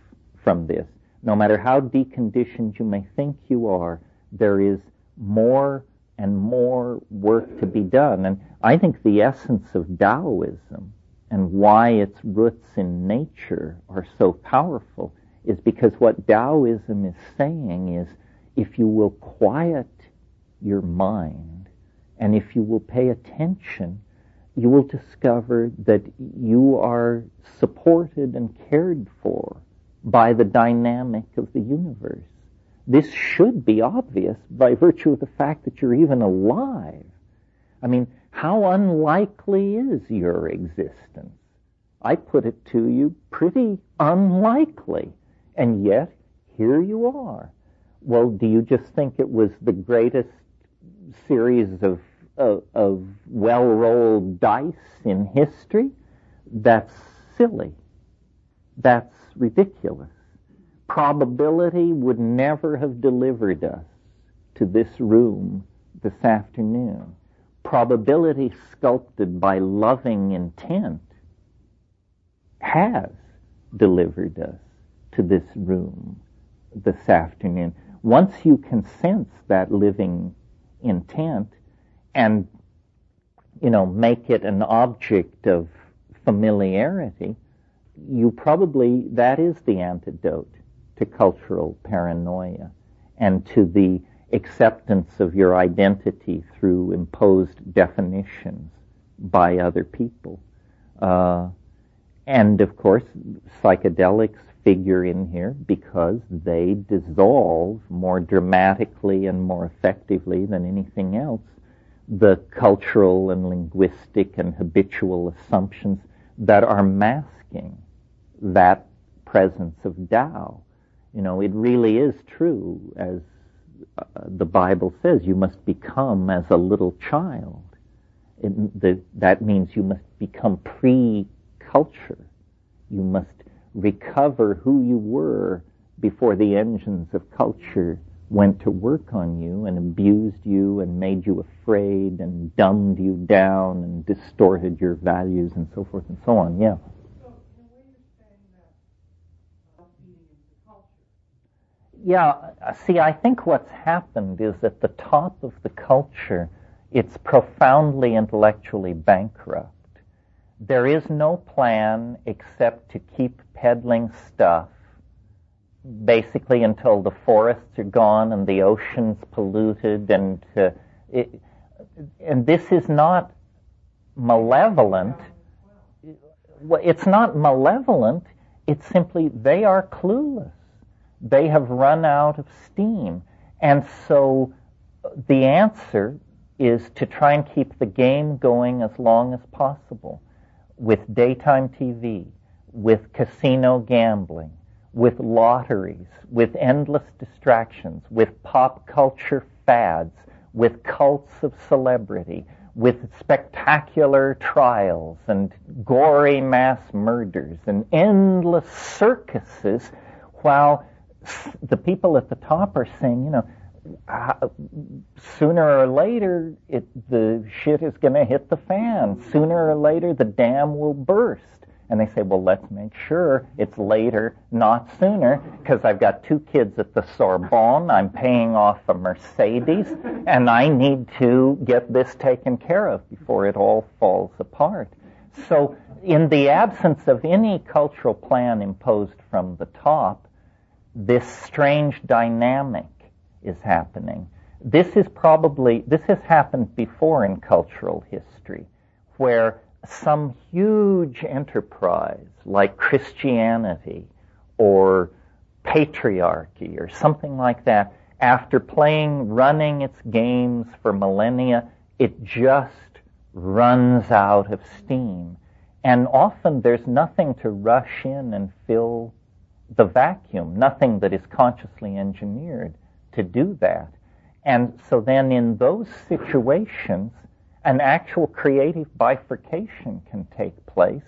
from this. No matter how deconditioned you may think you are, there is more and more work to be done. And I think the essence of Taoism and why its roots in nature are so powerful is because what Taoism is saying is if you will quiet your mind and if you will pay attention, you will discover that you are supported and cared for by the dynamic of the universe. This should be obvious by virtue of the fact that you're even alive. I mean, how unlikely is your existence? I put it to you pretty unlikely. And yet, here you are. Well, do you just think it was the greatest series of, of, of well-rolled dice in history? That's silly. That's ridiculous probability would never have delivered us to this room this afternoon. probability sculpted by loving intent has delivered us to this room this afternoon. Once you can sense that living intent and, you know, make it an object of familiarity, you probably, that is the antidote to cultural paranoia and to the acceptance of your identity through imposed definitions by other people. Uh, and of course, psychedelics figure in here because they dissolve more dramatically and more effectively than anything else the cultural and linguistic and habitual assumptions that are masking that presence of Tao. You know, it really is true, as uh, the Bible says, you must become as a little child. It, the, that means you must become pre-culture. You must recover who you were before the engines of culture went to work on you and abused you and made you afraid and dumbed you down and distorted your values and so forth and so on. Yeah. Yeah, uh, see, I think what's happened is at the top of the culture, it's profoundly intellectually bankrupt. There is no plan except to keep peddling stuff basically until the forests are gone and the oceans polluted and uh, it, and this is not malevolent it's not malevolent it's simply they are clueless they have run out of steam. And so uh, the answer is to try and keep the game going as long as possible with daytime TV with casino gambling with lotteries, with endless distractions, with pop culture fads, with cults of celebrity, with spectacular trials and gory mass murders and endless circuses, while the people at the top are saying, you know, uh, sooner or later it, the shit is going to hit the fan. Sooner or later the dam will burst. And they say, well, let's make sure it's later, not sooner, because I've got two kids at the Sorbonne, I'm paying off a Mercedes, and I need to get this taken care of before it all falls apart. So, in the absence of any cultural plan imposed from the top, this strange dynamic is happening. This is probably, this has happened before in cultural history, where some huge enterprise like Christianity or patriarchy or something like that, after playing, running its games for millennia, it just runs out of steam. And often there's nothing to rush in and fill the vacuum, nothing that is consciously engineered to do that. And so then in those situations, an actual creative bifurcation can take place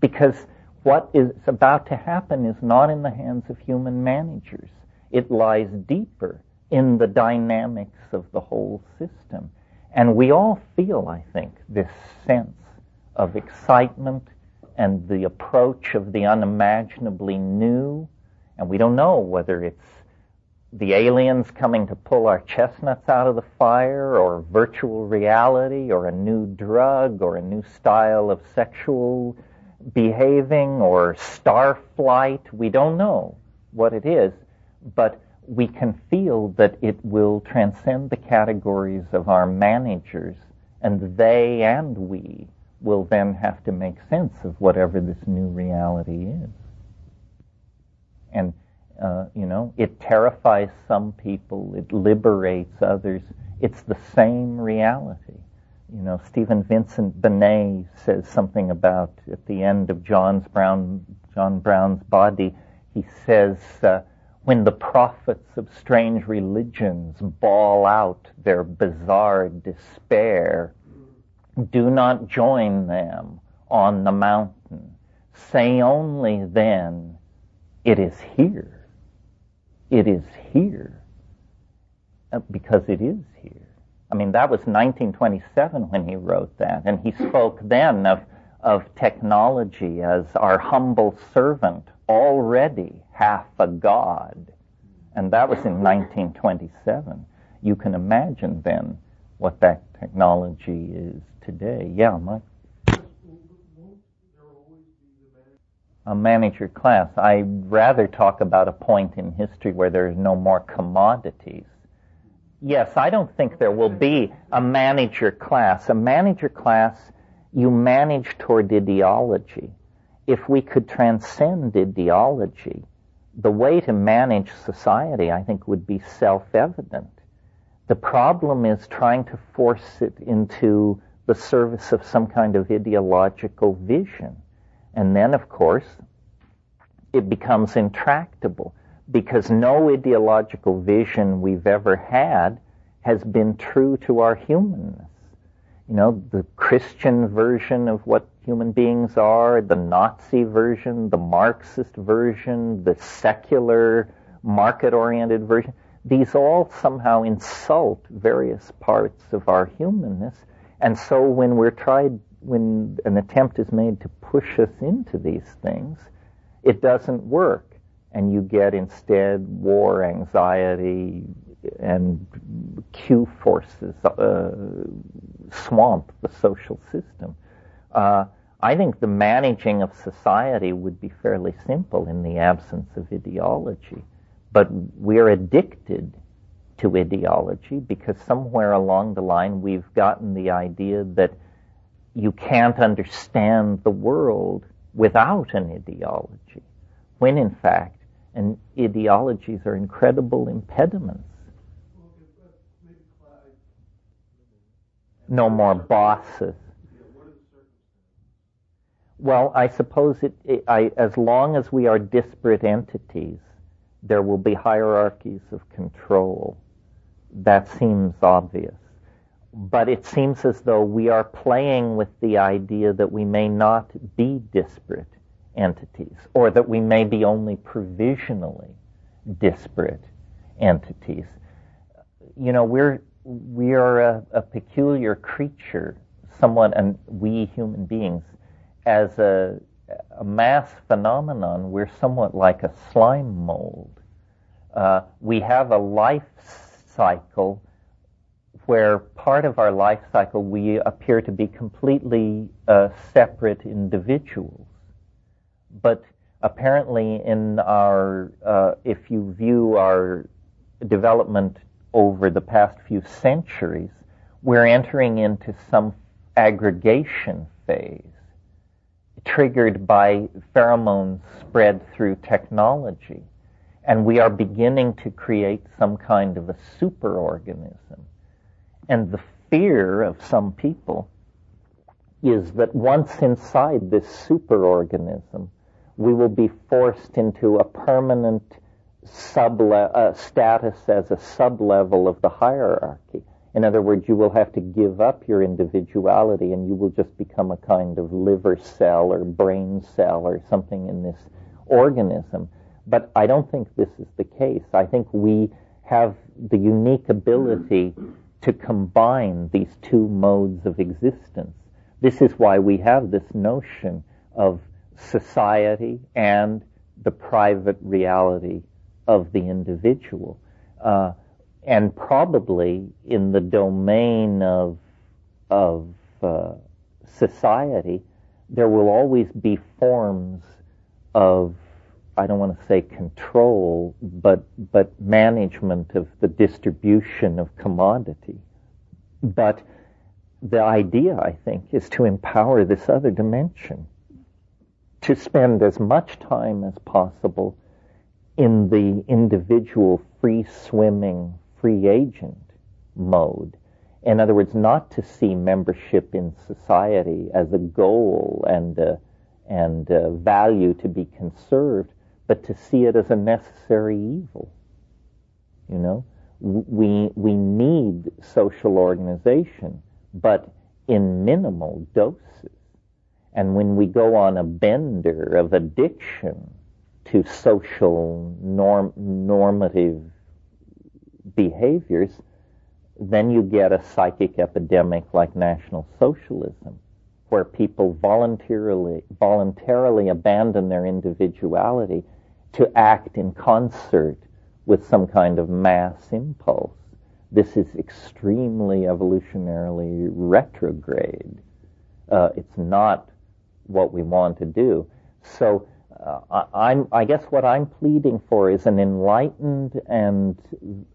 because what is about to happen is not in the hands of human managers. It lies deeper in the dynamics of the whole system. And we all feel, I think, this sense of excitement and the approach of the unimaginably new. And we don't know whether it's the aliens coming to pull our chestnuts out of the fire, or virtual reality, or a new drug, or a new style of sexual behaving, or star flight. We don't know what it is, but we can feel that it will transcend the categories of our managers, and they and we will then have to make sense of whatever this new reality is. And uh, you know, it terrifies some people, it liberates others. It's the same reality. You know, Stephen Vincent Benet says something about at the end of John's Brown, John Brown's body. He says, uh, when the prophets of strange religions bawl out their bizarre despair, do not join them on the mountain. Say only then, it is here. It is here uh, because it is here. I mean, that was 1927 when he wrote that, and he spoke then of, of technology as our humble servant, already half a god. And that was in 1927. You can imagine then what that technology is today. Yeah, Mike? A manager class. I'd rather talk about a point in history where there's no more commodities Yes, I don't think there will be a manager class. A manager class, you manage toward ideology. If we could transcend ideology, the way to manage society, I think, would be self-evident. The problem is trying to force it into the service of some kind of ideological vision. And then, of course, it becomes intractable because no ideological vision we've ever had has been true to our humanness. You know, the Christian version of what human beings are, the Nazi version, the Marxist version, the secular, market-oriented version, these all somehow insult various parts of our humanness. And so when we're tried, when an attempt is made to push us into these things, it doesn't work and you get instead war, anxiety, and Q forces uh, swamp the social system. Uh, I think the managing of society would be fairly simple in the absence of ideology, but we're addicted to ideology because somewhere along the line we've gotten the idea that you can't understand the world without an ideology, when in fact and ideologies are incredible impediments. No more bosses. Well, I suppose it, it I, as long as we are disparate entities, there will be hierarchies of control. That seems obvious. But it seems as though we are playing with the idea that we may not be disparate entities, or that we may be only provisionally disparate entities. You know, we're we are a, a peculiar creature, somewhat, and we human beings, as a, a mass phenomenon, we're somewhat like a slime mold. Uh, we have a life cycle where part of our life cycle we appear to be completely uh, separate individuals but apparently in our, uh, if you view our development over the past few centuries, we're entering into some aggregation phase triggered by pheromones spread through technology. And we are beginning to create some kind of a superorganism. And the fear of some people is that once inside this superorganism, we will be forced into a permanent sub uh, status as a sub-level of the hierarchy. In other words, you will have to give up your individuality and you will just become a kind of liver cell or brain cell or something in this organism. But I don't think this is the case. I think we have the unique ability to combine these two modes of existence. This is why we have this notion of society and the private reality of the individual. Uh, and probably in the domain of, of uh, society, there will always be forms of, I don't want to say control, but, but management of the distribution of commodity. But the idea, I think, is to empower this other dimension to spend as much time as possible in the individual free swimming, free agent mode. In other words, not to see membership in society as a goal and a, and a value to be conserved, but to see it as a necessary evil. You know, we we need social organization, but in minimal doses. And when we go on a bender of addiction to social norm, normative behaviors, then you get a psychic epidemic like National Socialism, where people voluntarily, voluntarily abandon their individuality to act in concert with some kind of mass impulse. This is extremely evolutionarily retrograde. Uh, it's not what we want to do. So uh, I, I, guess what I'm pleading for is an enlightened and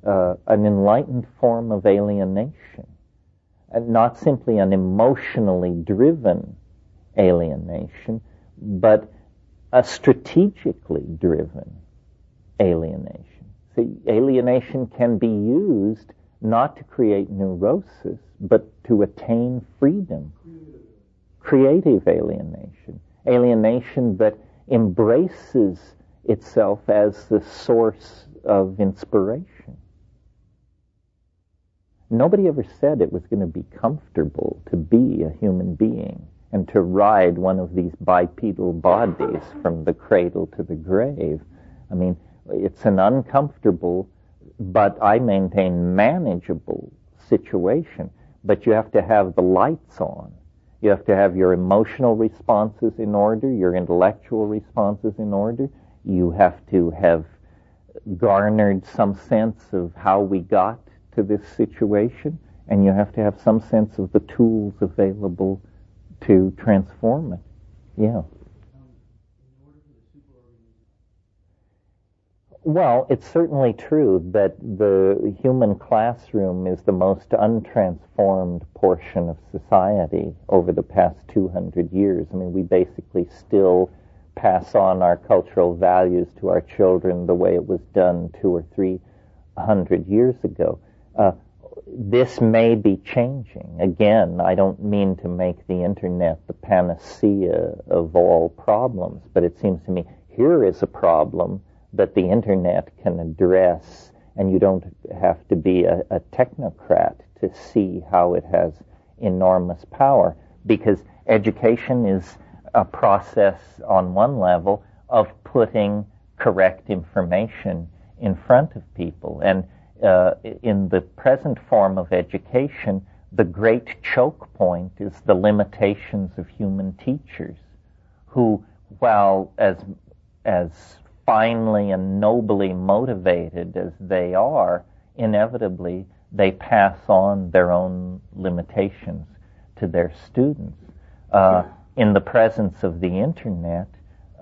uh, an enlightened form of alienation, and not simply an emotionally driven alienation, but a strategically driven alienation. See, alienation can be used not to create neurosis, but to attain freedom. Creative alienation. Alienation that embraces itself as the source of inspiration. Nobody ever said it was going to be comfortable to be a human being and to ride one of these bipedal bodies from the cradle to the grave. I mean, it's an uncomfortable, but I maintain manageable situation. But you have to have the lights on. You have to have your emotional responses in order, your intellectual responses in order. You have to have garnered some sense of how we got to this situation, and you have to have some sense of the tools available to transform it. Yeah. Well, it's certainly true that the human classroom is the most untransformed portion of society over the past 200 years. I mean, we basically still pass on our cultural values to our children the way it was done two or three hundred years ago. Uh, this may be changing. Again, I don't mean to make the internet the panacea of all problems, but it seems to me here is a problem that the internet can address, and you don't have to be a, a technocrat to see how it has enormous power. Because education is a process on one level of putting correct information in front of people. And uh, in the present form of education, the great choke point is the limitations of human teachers, who, while as as finely and nobly motivated as they are, inevitably they pass on their own limitations to their students. Uh, in the presence of the internet,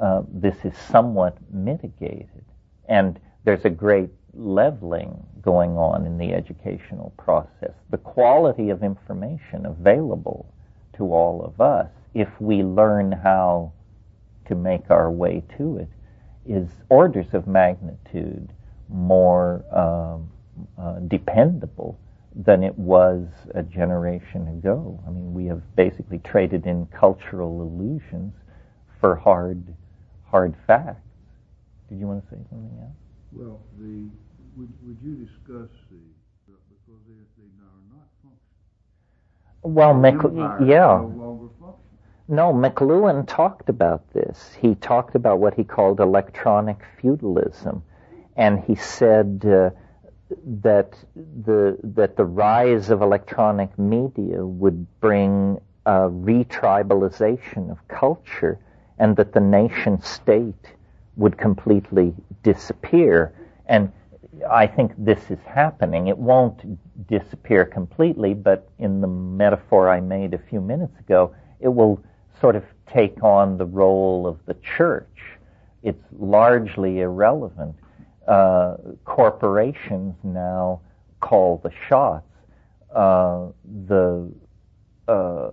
uh, this is somewhat mitigated. And there's a great leveling going on in the educational process. The quality of information available to all of us, if we learn how to make our way to it, is orders of magnitude more um, uh, dependable than it was a generation ago. I mean, we have basically traded in cultural illusions for hard, hard facts. Did you want to say something else? Well, the would, would you discuss the because they, they are not functioning. Well, Mc, yeah. No no, McLuhan talked about this. He talked about what he called electronic feudalism, and he said uh, that the that the rise of electronic media would bring a retribalization of culture, and that the nation state would completely disappear. And I think this is happening. It won't disappear completely, but in the metaphor I made a few minutes ago, it will sort of take on the role of the church. It's largely irrelevant. Uh, corporations now call the shots. Uh, the uh,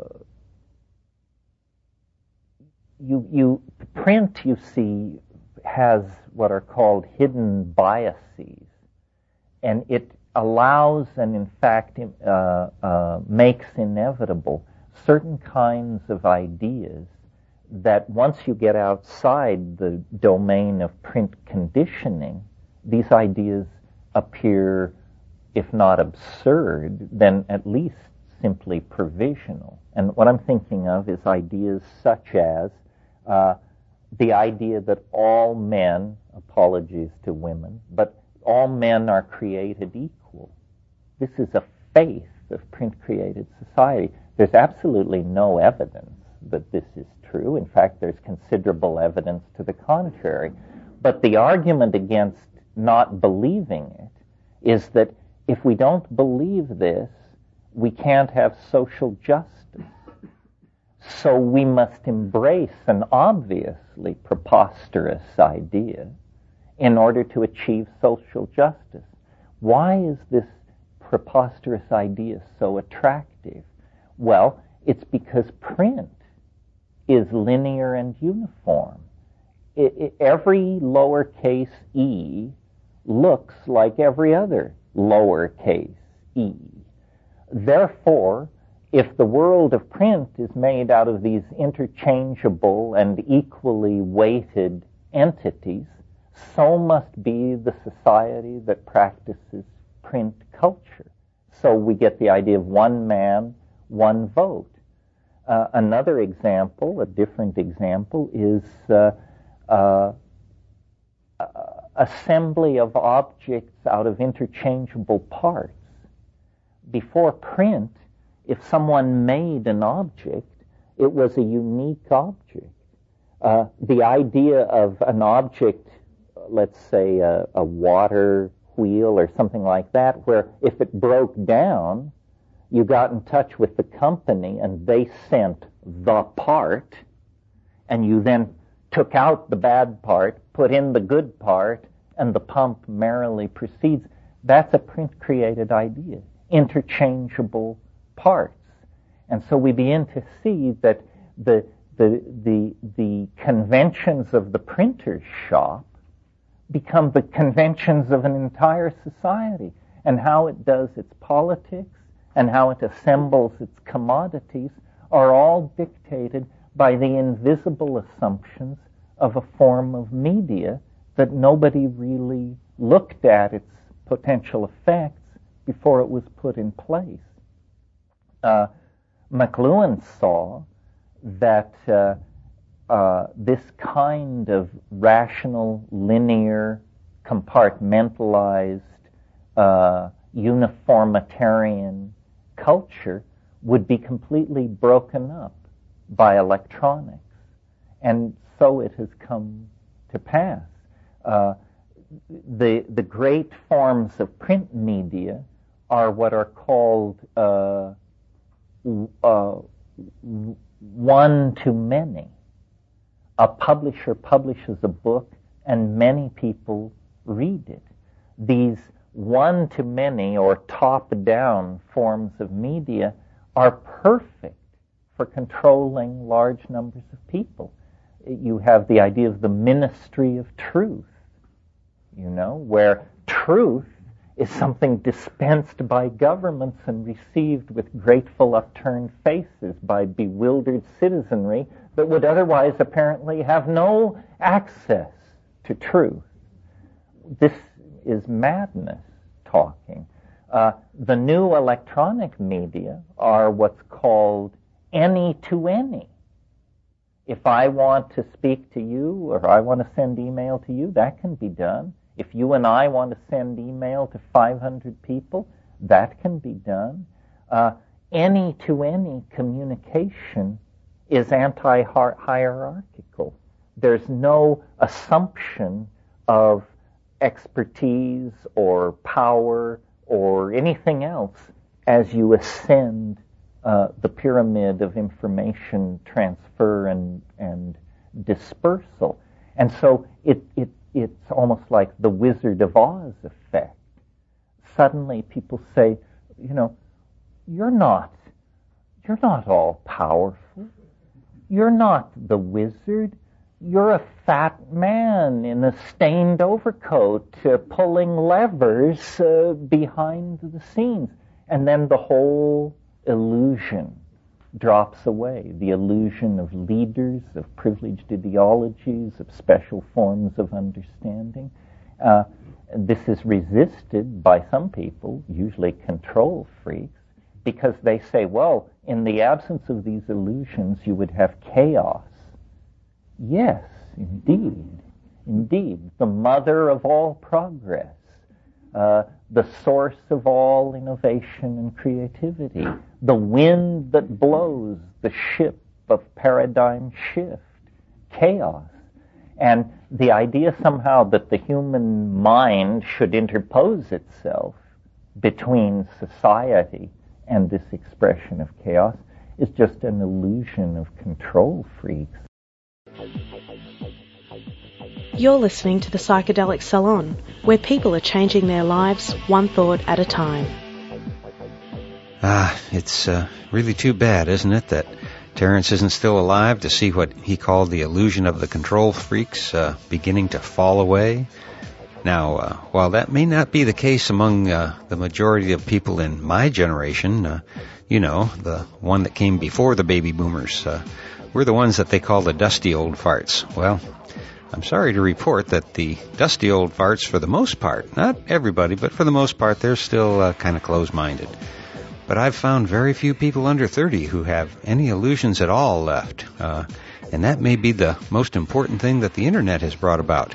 you you print you see has what are called hidden biases, and it allows and in fact uh, uh, makes inevitable certain kinds of ideas that once you get outside the domain of print conditioning, these ideas appear, if not absurd, then at least simply provisional. And what I'm thinking of is ideas such as uh, the idea that all men, apologies to women, but all men are created equal. This is a faith of print created society. There's absolutely no evidence that this is true. In fact, there's considerable evidence to the contrary. But the argument against not believing it is that if we don't believe this, we can't have social justice. So we must embrace an obviously preposterous idea in order to achieve social justice. Why is this preposterous idea so attractive? Well, it's because print is linear and uniform. It, it, every lowercase e looks like every other lowercase e. Therefore, if the world of print is made out of these interchangeable and equally weighted entities, so must be the society that practices print culture. So we get the idea of one man, one vote. Uh, another example, a different example, is uh, uh, assembly of objects out of interchangeable parts. Before print, if someone made an object, it was a unique object. Uh, the idea of an object, let's say a, a water wheel or something like that, where if it broke down, you got in touch with the company and they sent the part, and you then took out the bad part, put in the good part, and the pump merrily proceeds. That's a print created idea. Interchangeable parts. And so we begin to see that the, the, the, the conventions of the printer's shop become the conventions of an entire society and how it does its politics and how it assembles its commodities are all dictated by the invisible assumptions of a form of media that nobody really looked at its potential effects before it was put in place. Uh, McLuhan saw that uh, uh, this kind of rational, linear, compartmentalized, uh, uniformitarian culture would be completely broken up by electronics. And so it has come to pass. Uh, the, the great forms of print media are what are called uh, uh, one to many. A publisher publishes a book and many people read it. These one to many or top down forms of media are perfect for controlling large numbers of people. You have the idea of the ministry of truth, you know, where truth is something dispensed by governments and received with grateful upturned faces by bewildered citizenry that would otherwise apparently have no access to truth. This is madness talking. Uh, the new electronic media are what's called any to any. If I want to speak to you or I want to send email to you, that can be done. If you and I want to send email to 500 people, that can be done. Uh, any to any communication is anti hierarchical. There's no assumption of expertise or power or anything else as you ascend uh, the pyramid of information transfer and, and dispersal. And so it, it it's almost like the Wizard of Oz effect. Suddenly people say, you know, you're not, you're not all powerful. You're not the wizard. You're a fat man in a stained overcoat uh, pulling levers uh, behind the scenes. And then the whole illusion drops away. The illusion of leaders, of privileged ideologies, of special forms of understanding. Uh, this is resisted by some people, usually control freaks, because they say, well, in the absence of these illusions, you would have chaos. Yes, indeed. Indeed. The mother of all progress. uh, the source of all innovation and creativity, the wind that blows the ship of paradigm shift, chaos. And the idea somehow that the human mind should interpose itself between society and this expression of chaos is just an illusion of control freaks. You're listening to the Psychedelic Salon, where people are changing their lives one thought at a time. Ah, it's uh, really too bad, isn't it, that Terence isn't still alive to see what he called the illusion of the control freaks uh, beginning to fall away. Now, uh, while that may not be the case among uh, the majority of people in my generation, uh, you know, the one that came before the baby boomers, uh, we're the ones that they call the dusty old farts. Well, I'm sorry to report that the dusty old farts, for the most part, not everybody, but for the most part, they're still uh, kind of close-minded. But I've found very few people under 30 who have any illusions at all left. Uh, and that may be the most important thing that the internet has brought about.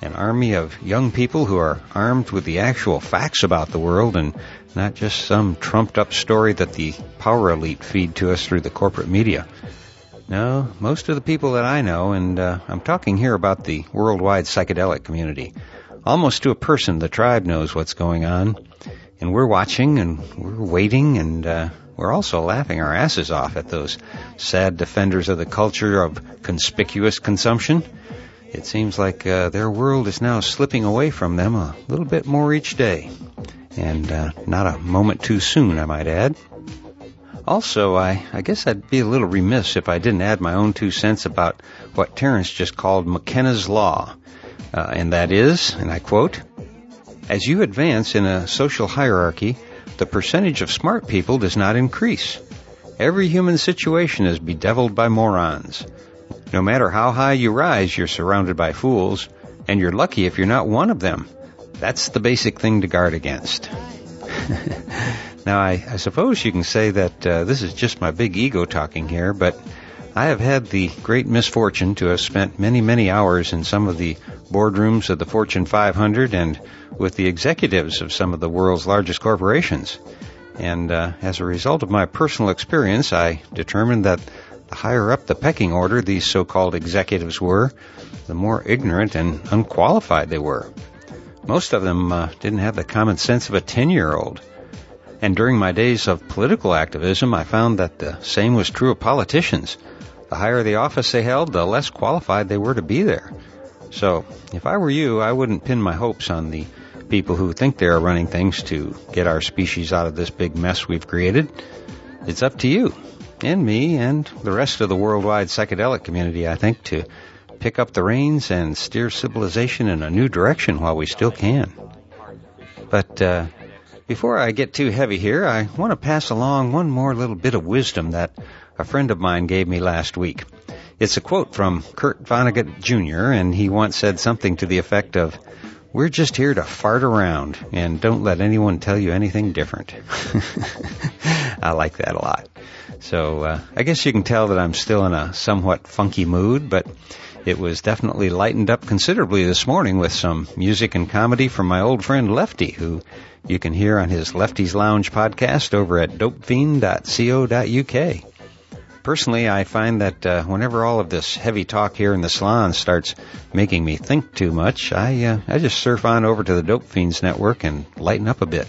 An army of young people who are armed with the actual facts about the world and not just some trumped up story that the power elite feed to us through the corporate media. No, most of the people that I know, and uh, I'm talking here about the worldwide psychedelic community, almost to a person, the tribe knows what's going on. And we're watching and we're waiting and uh, we're also laughing our asses off at those sad defenders of the culture of conspicuous consumption. It seems like uh, their world is now slipping away from them a little bit more each day. And uh, not a moment too soon, I might add. Also, I, I guess I'd be a little remiss if I didn't add my own two cents about what Terence just called McKenna's Law. Uh, and that is, and I quote, as you advance in a social hierarchy, the percentage of smart people does not increase. Every human situation is bedeviled by morons. No matter how high you rise, you're surrounded by fools, and you're lucky if you're not one of them. That's the basic thing to guard against. now, I, I, suppose you can say that uh, this is just my big ego talking here, but I have had the great misfortune to have spent many, many hours in some of the boardrooms of the Fortune 500 and with the executives of some of the world's largest corporations. And uh, as a result of my personal experience, I determined that the higher up the pecking order these so-called executives were, the more ignorant and unqualified they were. Most of them uh, didn't have the common sense of a 10 year old. And during my days of political activism, I found that the same was true of politicians. The higher the office they held, the less qualified they were to be there. So, if I were you, I wouldn't pin my hopes on the people who think they are running things to get our species out of this big mess we've created. It's up to you, and me, and the rest of the worldwide psychedelic community, I think, to pick up the reins and steer civilization in a new direction while we still can. But uh, before I get too heavy here, I want to pass along one more little bit of wisdom that a friend of mine gave me last week. It's a quote from Kurt Vonnegut Jr., and he once said something to the effect of, We're just here to fart around, and don't let anyone tell you anything different. I like that a lot. So uh, I guess you can tell that I'm still in a somewhat funky mood, but it was definitely lightened up considerably this morning with some music and comedy from my old friend Lefty, who you can hear on his Lefty's Lounge podcast over at dopefiend.co.uk. Personally, I find that uh, whenever all of this heavy talk here in the salon starts making me think too much, I uh, I just surf on over to the Dope Fiends network and lighten up a bit.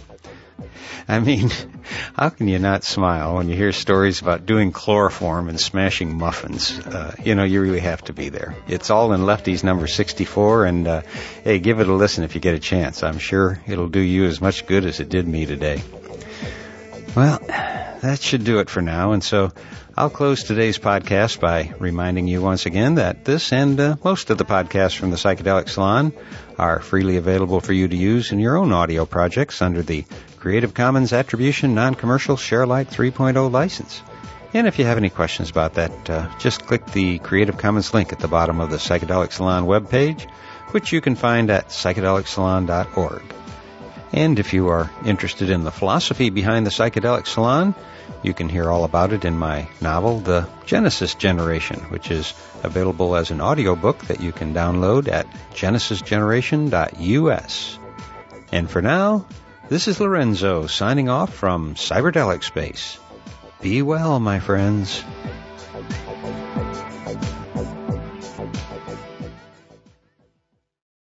I mean, how can you not smile when you hear stories about doing chloroform and smashing muffins? Uh, you know, you really have to be there. It's all in Lefty's number 64, and uh, hey, give it a listen if you get a chance. I'm sure it'll do you as much good as it did me today. Well, that should do it for now, and so I'll close today's podcast by reminding you once again that this and uh, most of the podcasts from the Psychedelic Salon are freely available for you to use in your own audio projects under the Creative Commons Attribution Non-Commercial Sharealike 3.0 license. And if you have any questions about that, uh, just click the Creative Commons link at the bottom of the Psychedelic Salon webpage, which you can find at psychedelicsalon.org. And if you are interested in the philosophy behind the Psychedelic Salon, you can hear all about it in my novel, The Genesis Generation, which is available as an audiobook that you can download at genesisgeneration.us. And for now, this is Lorenzo signing off from Cyberdelic Space. Be well, my friends.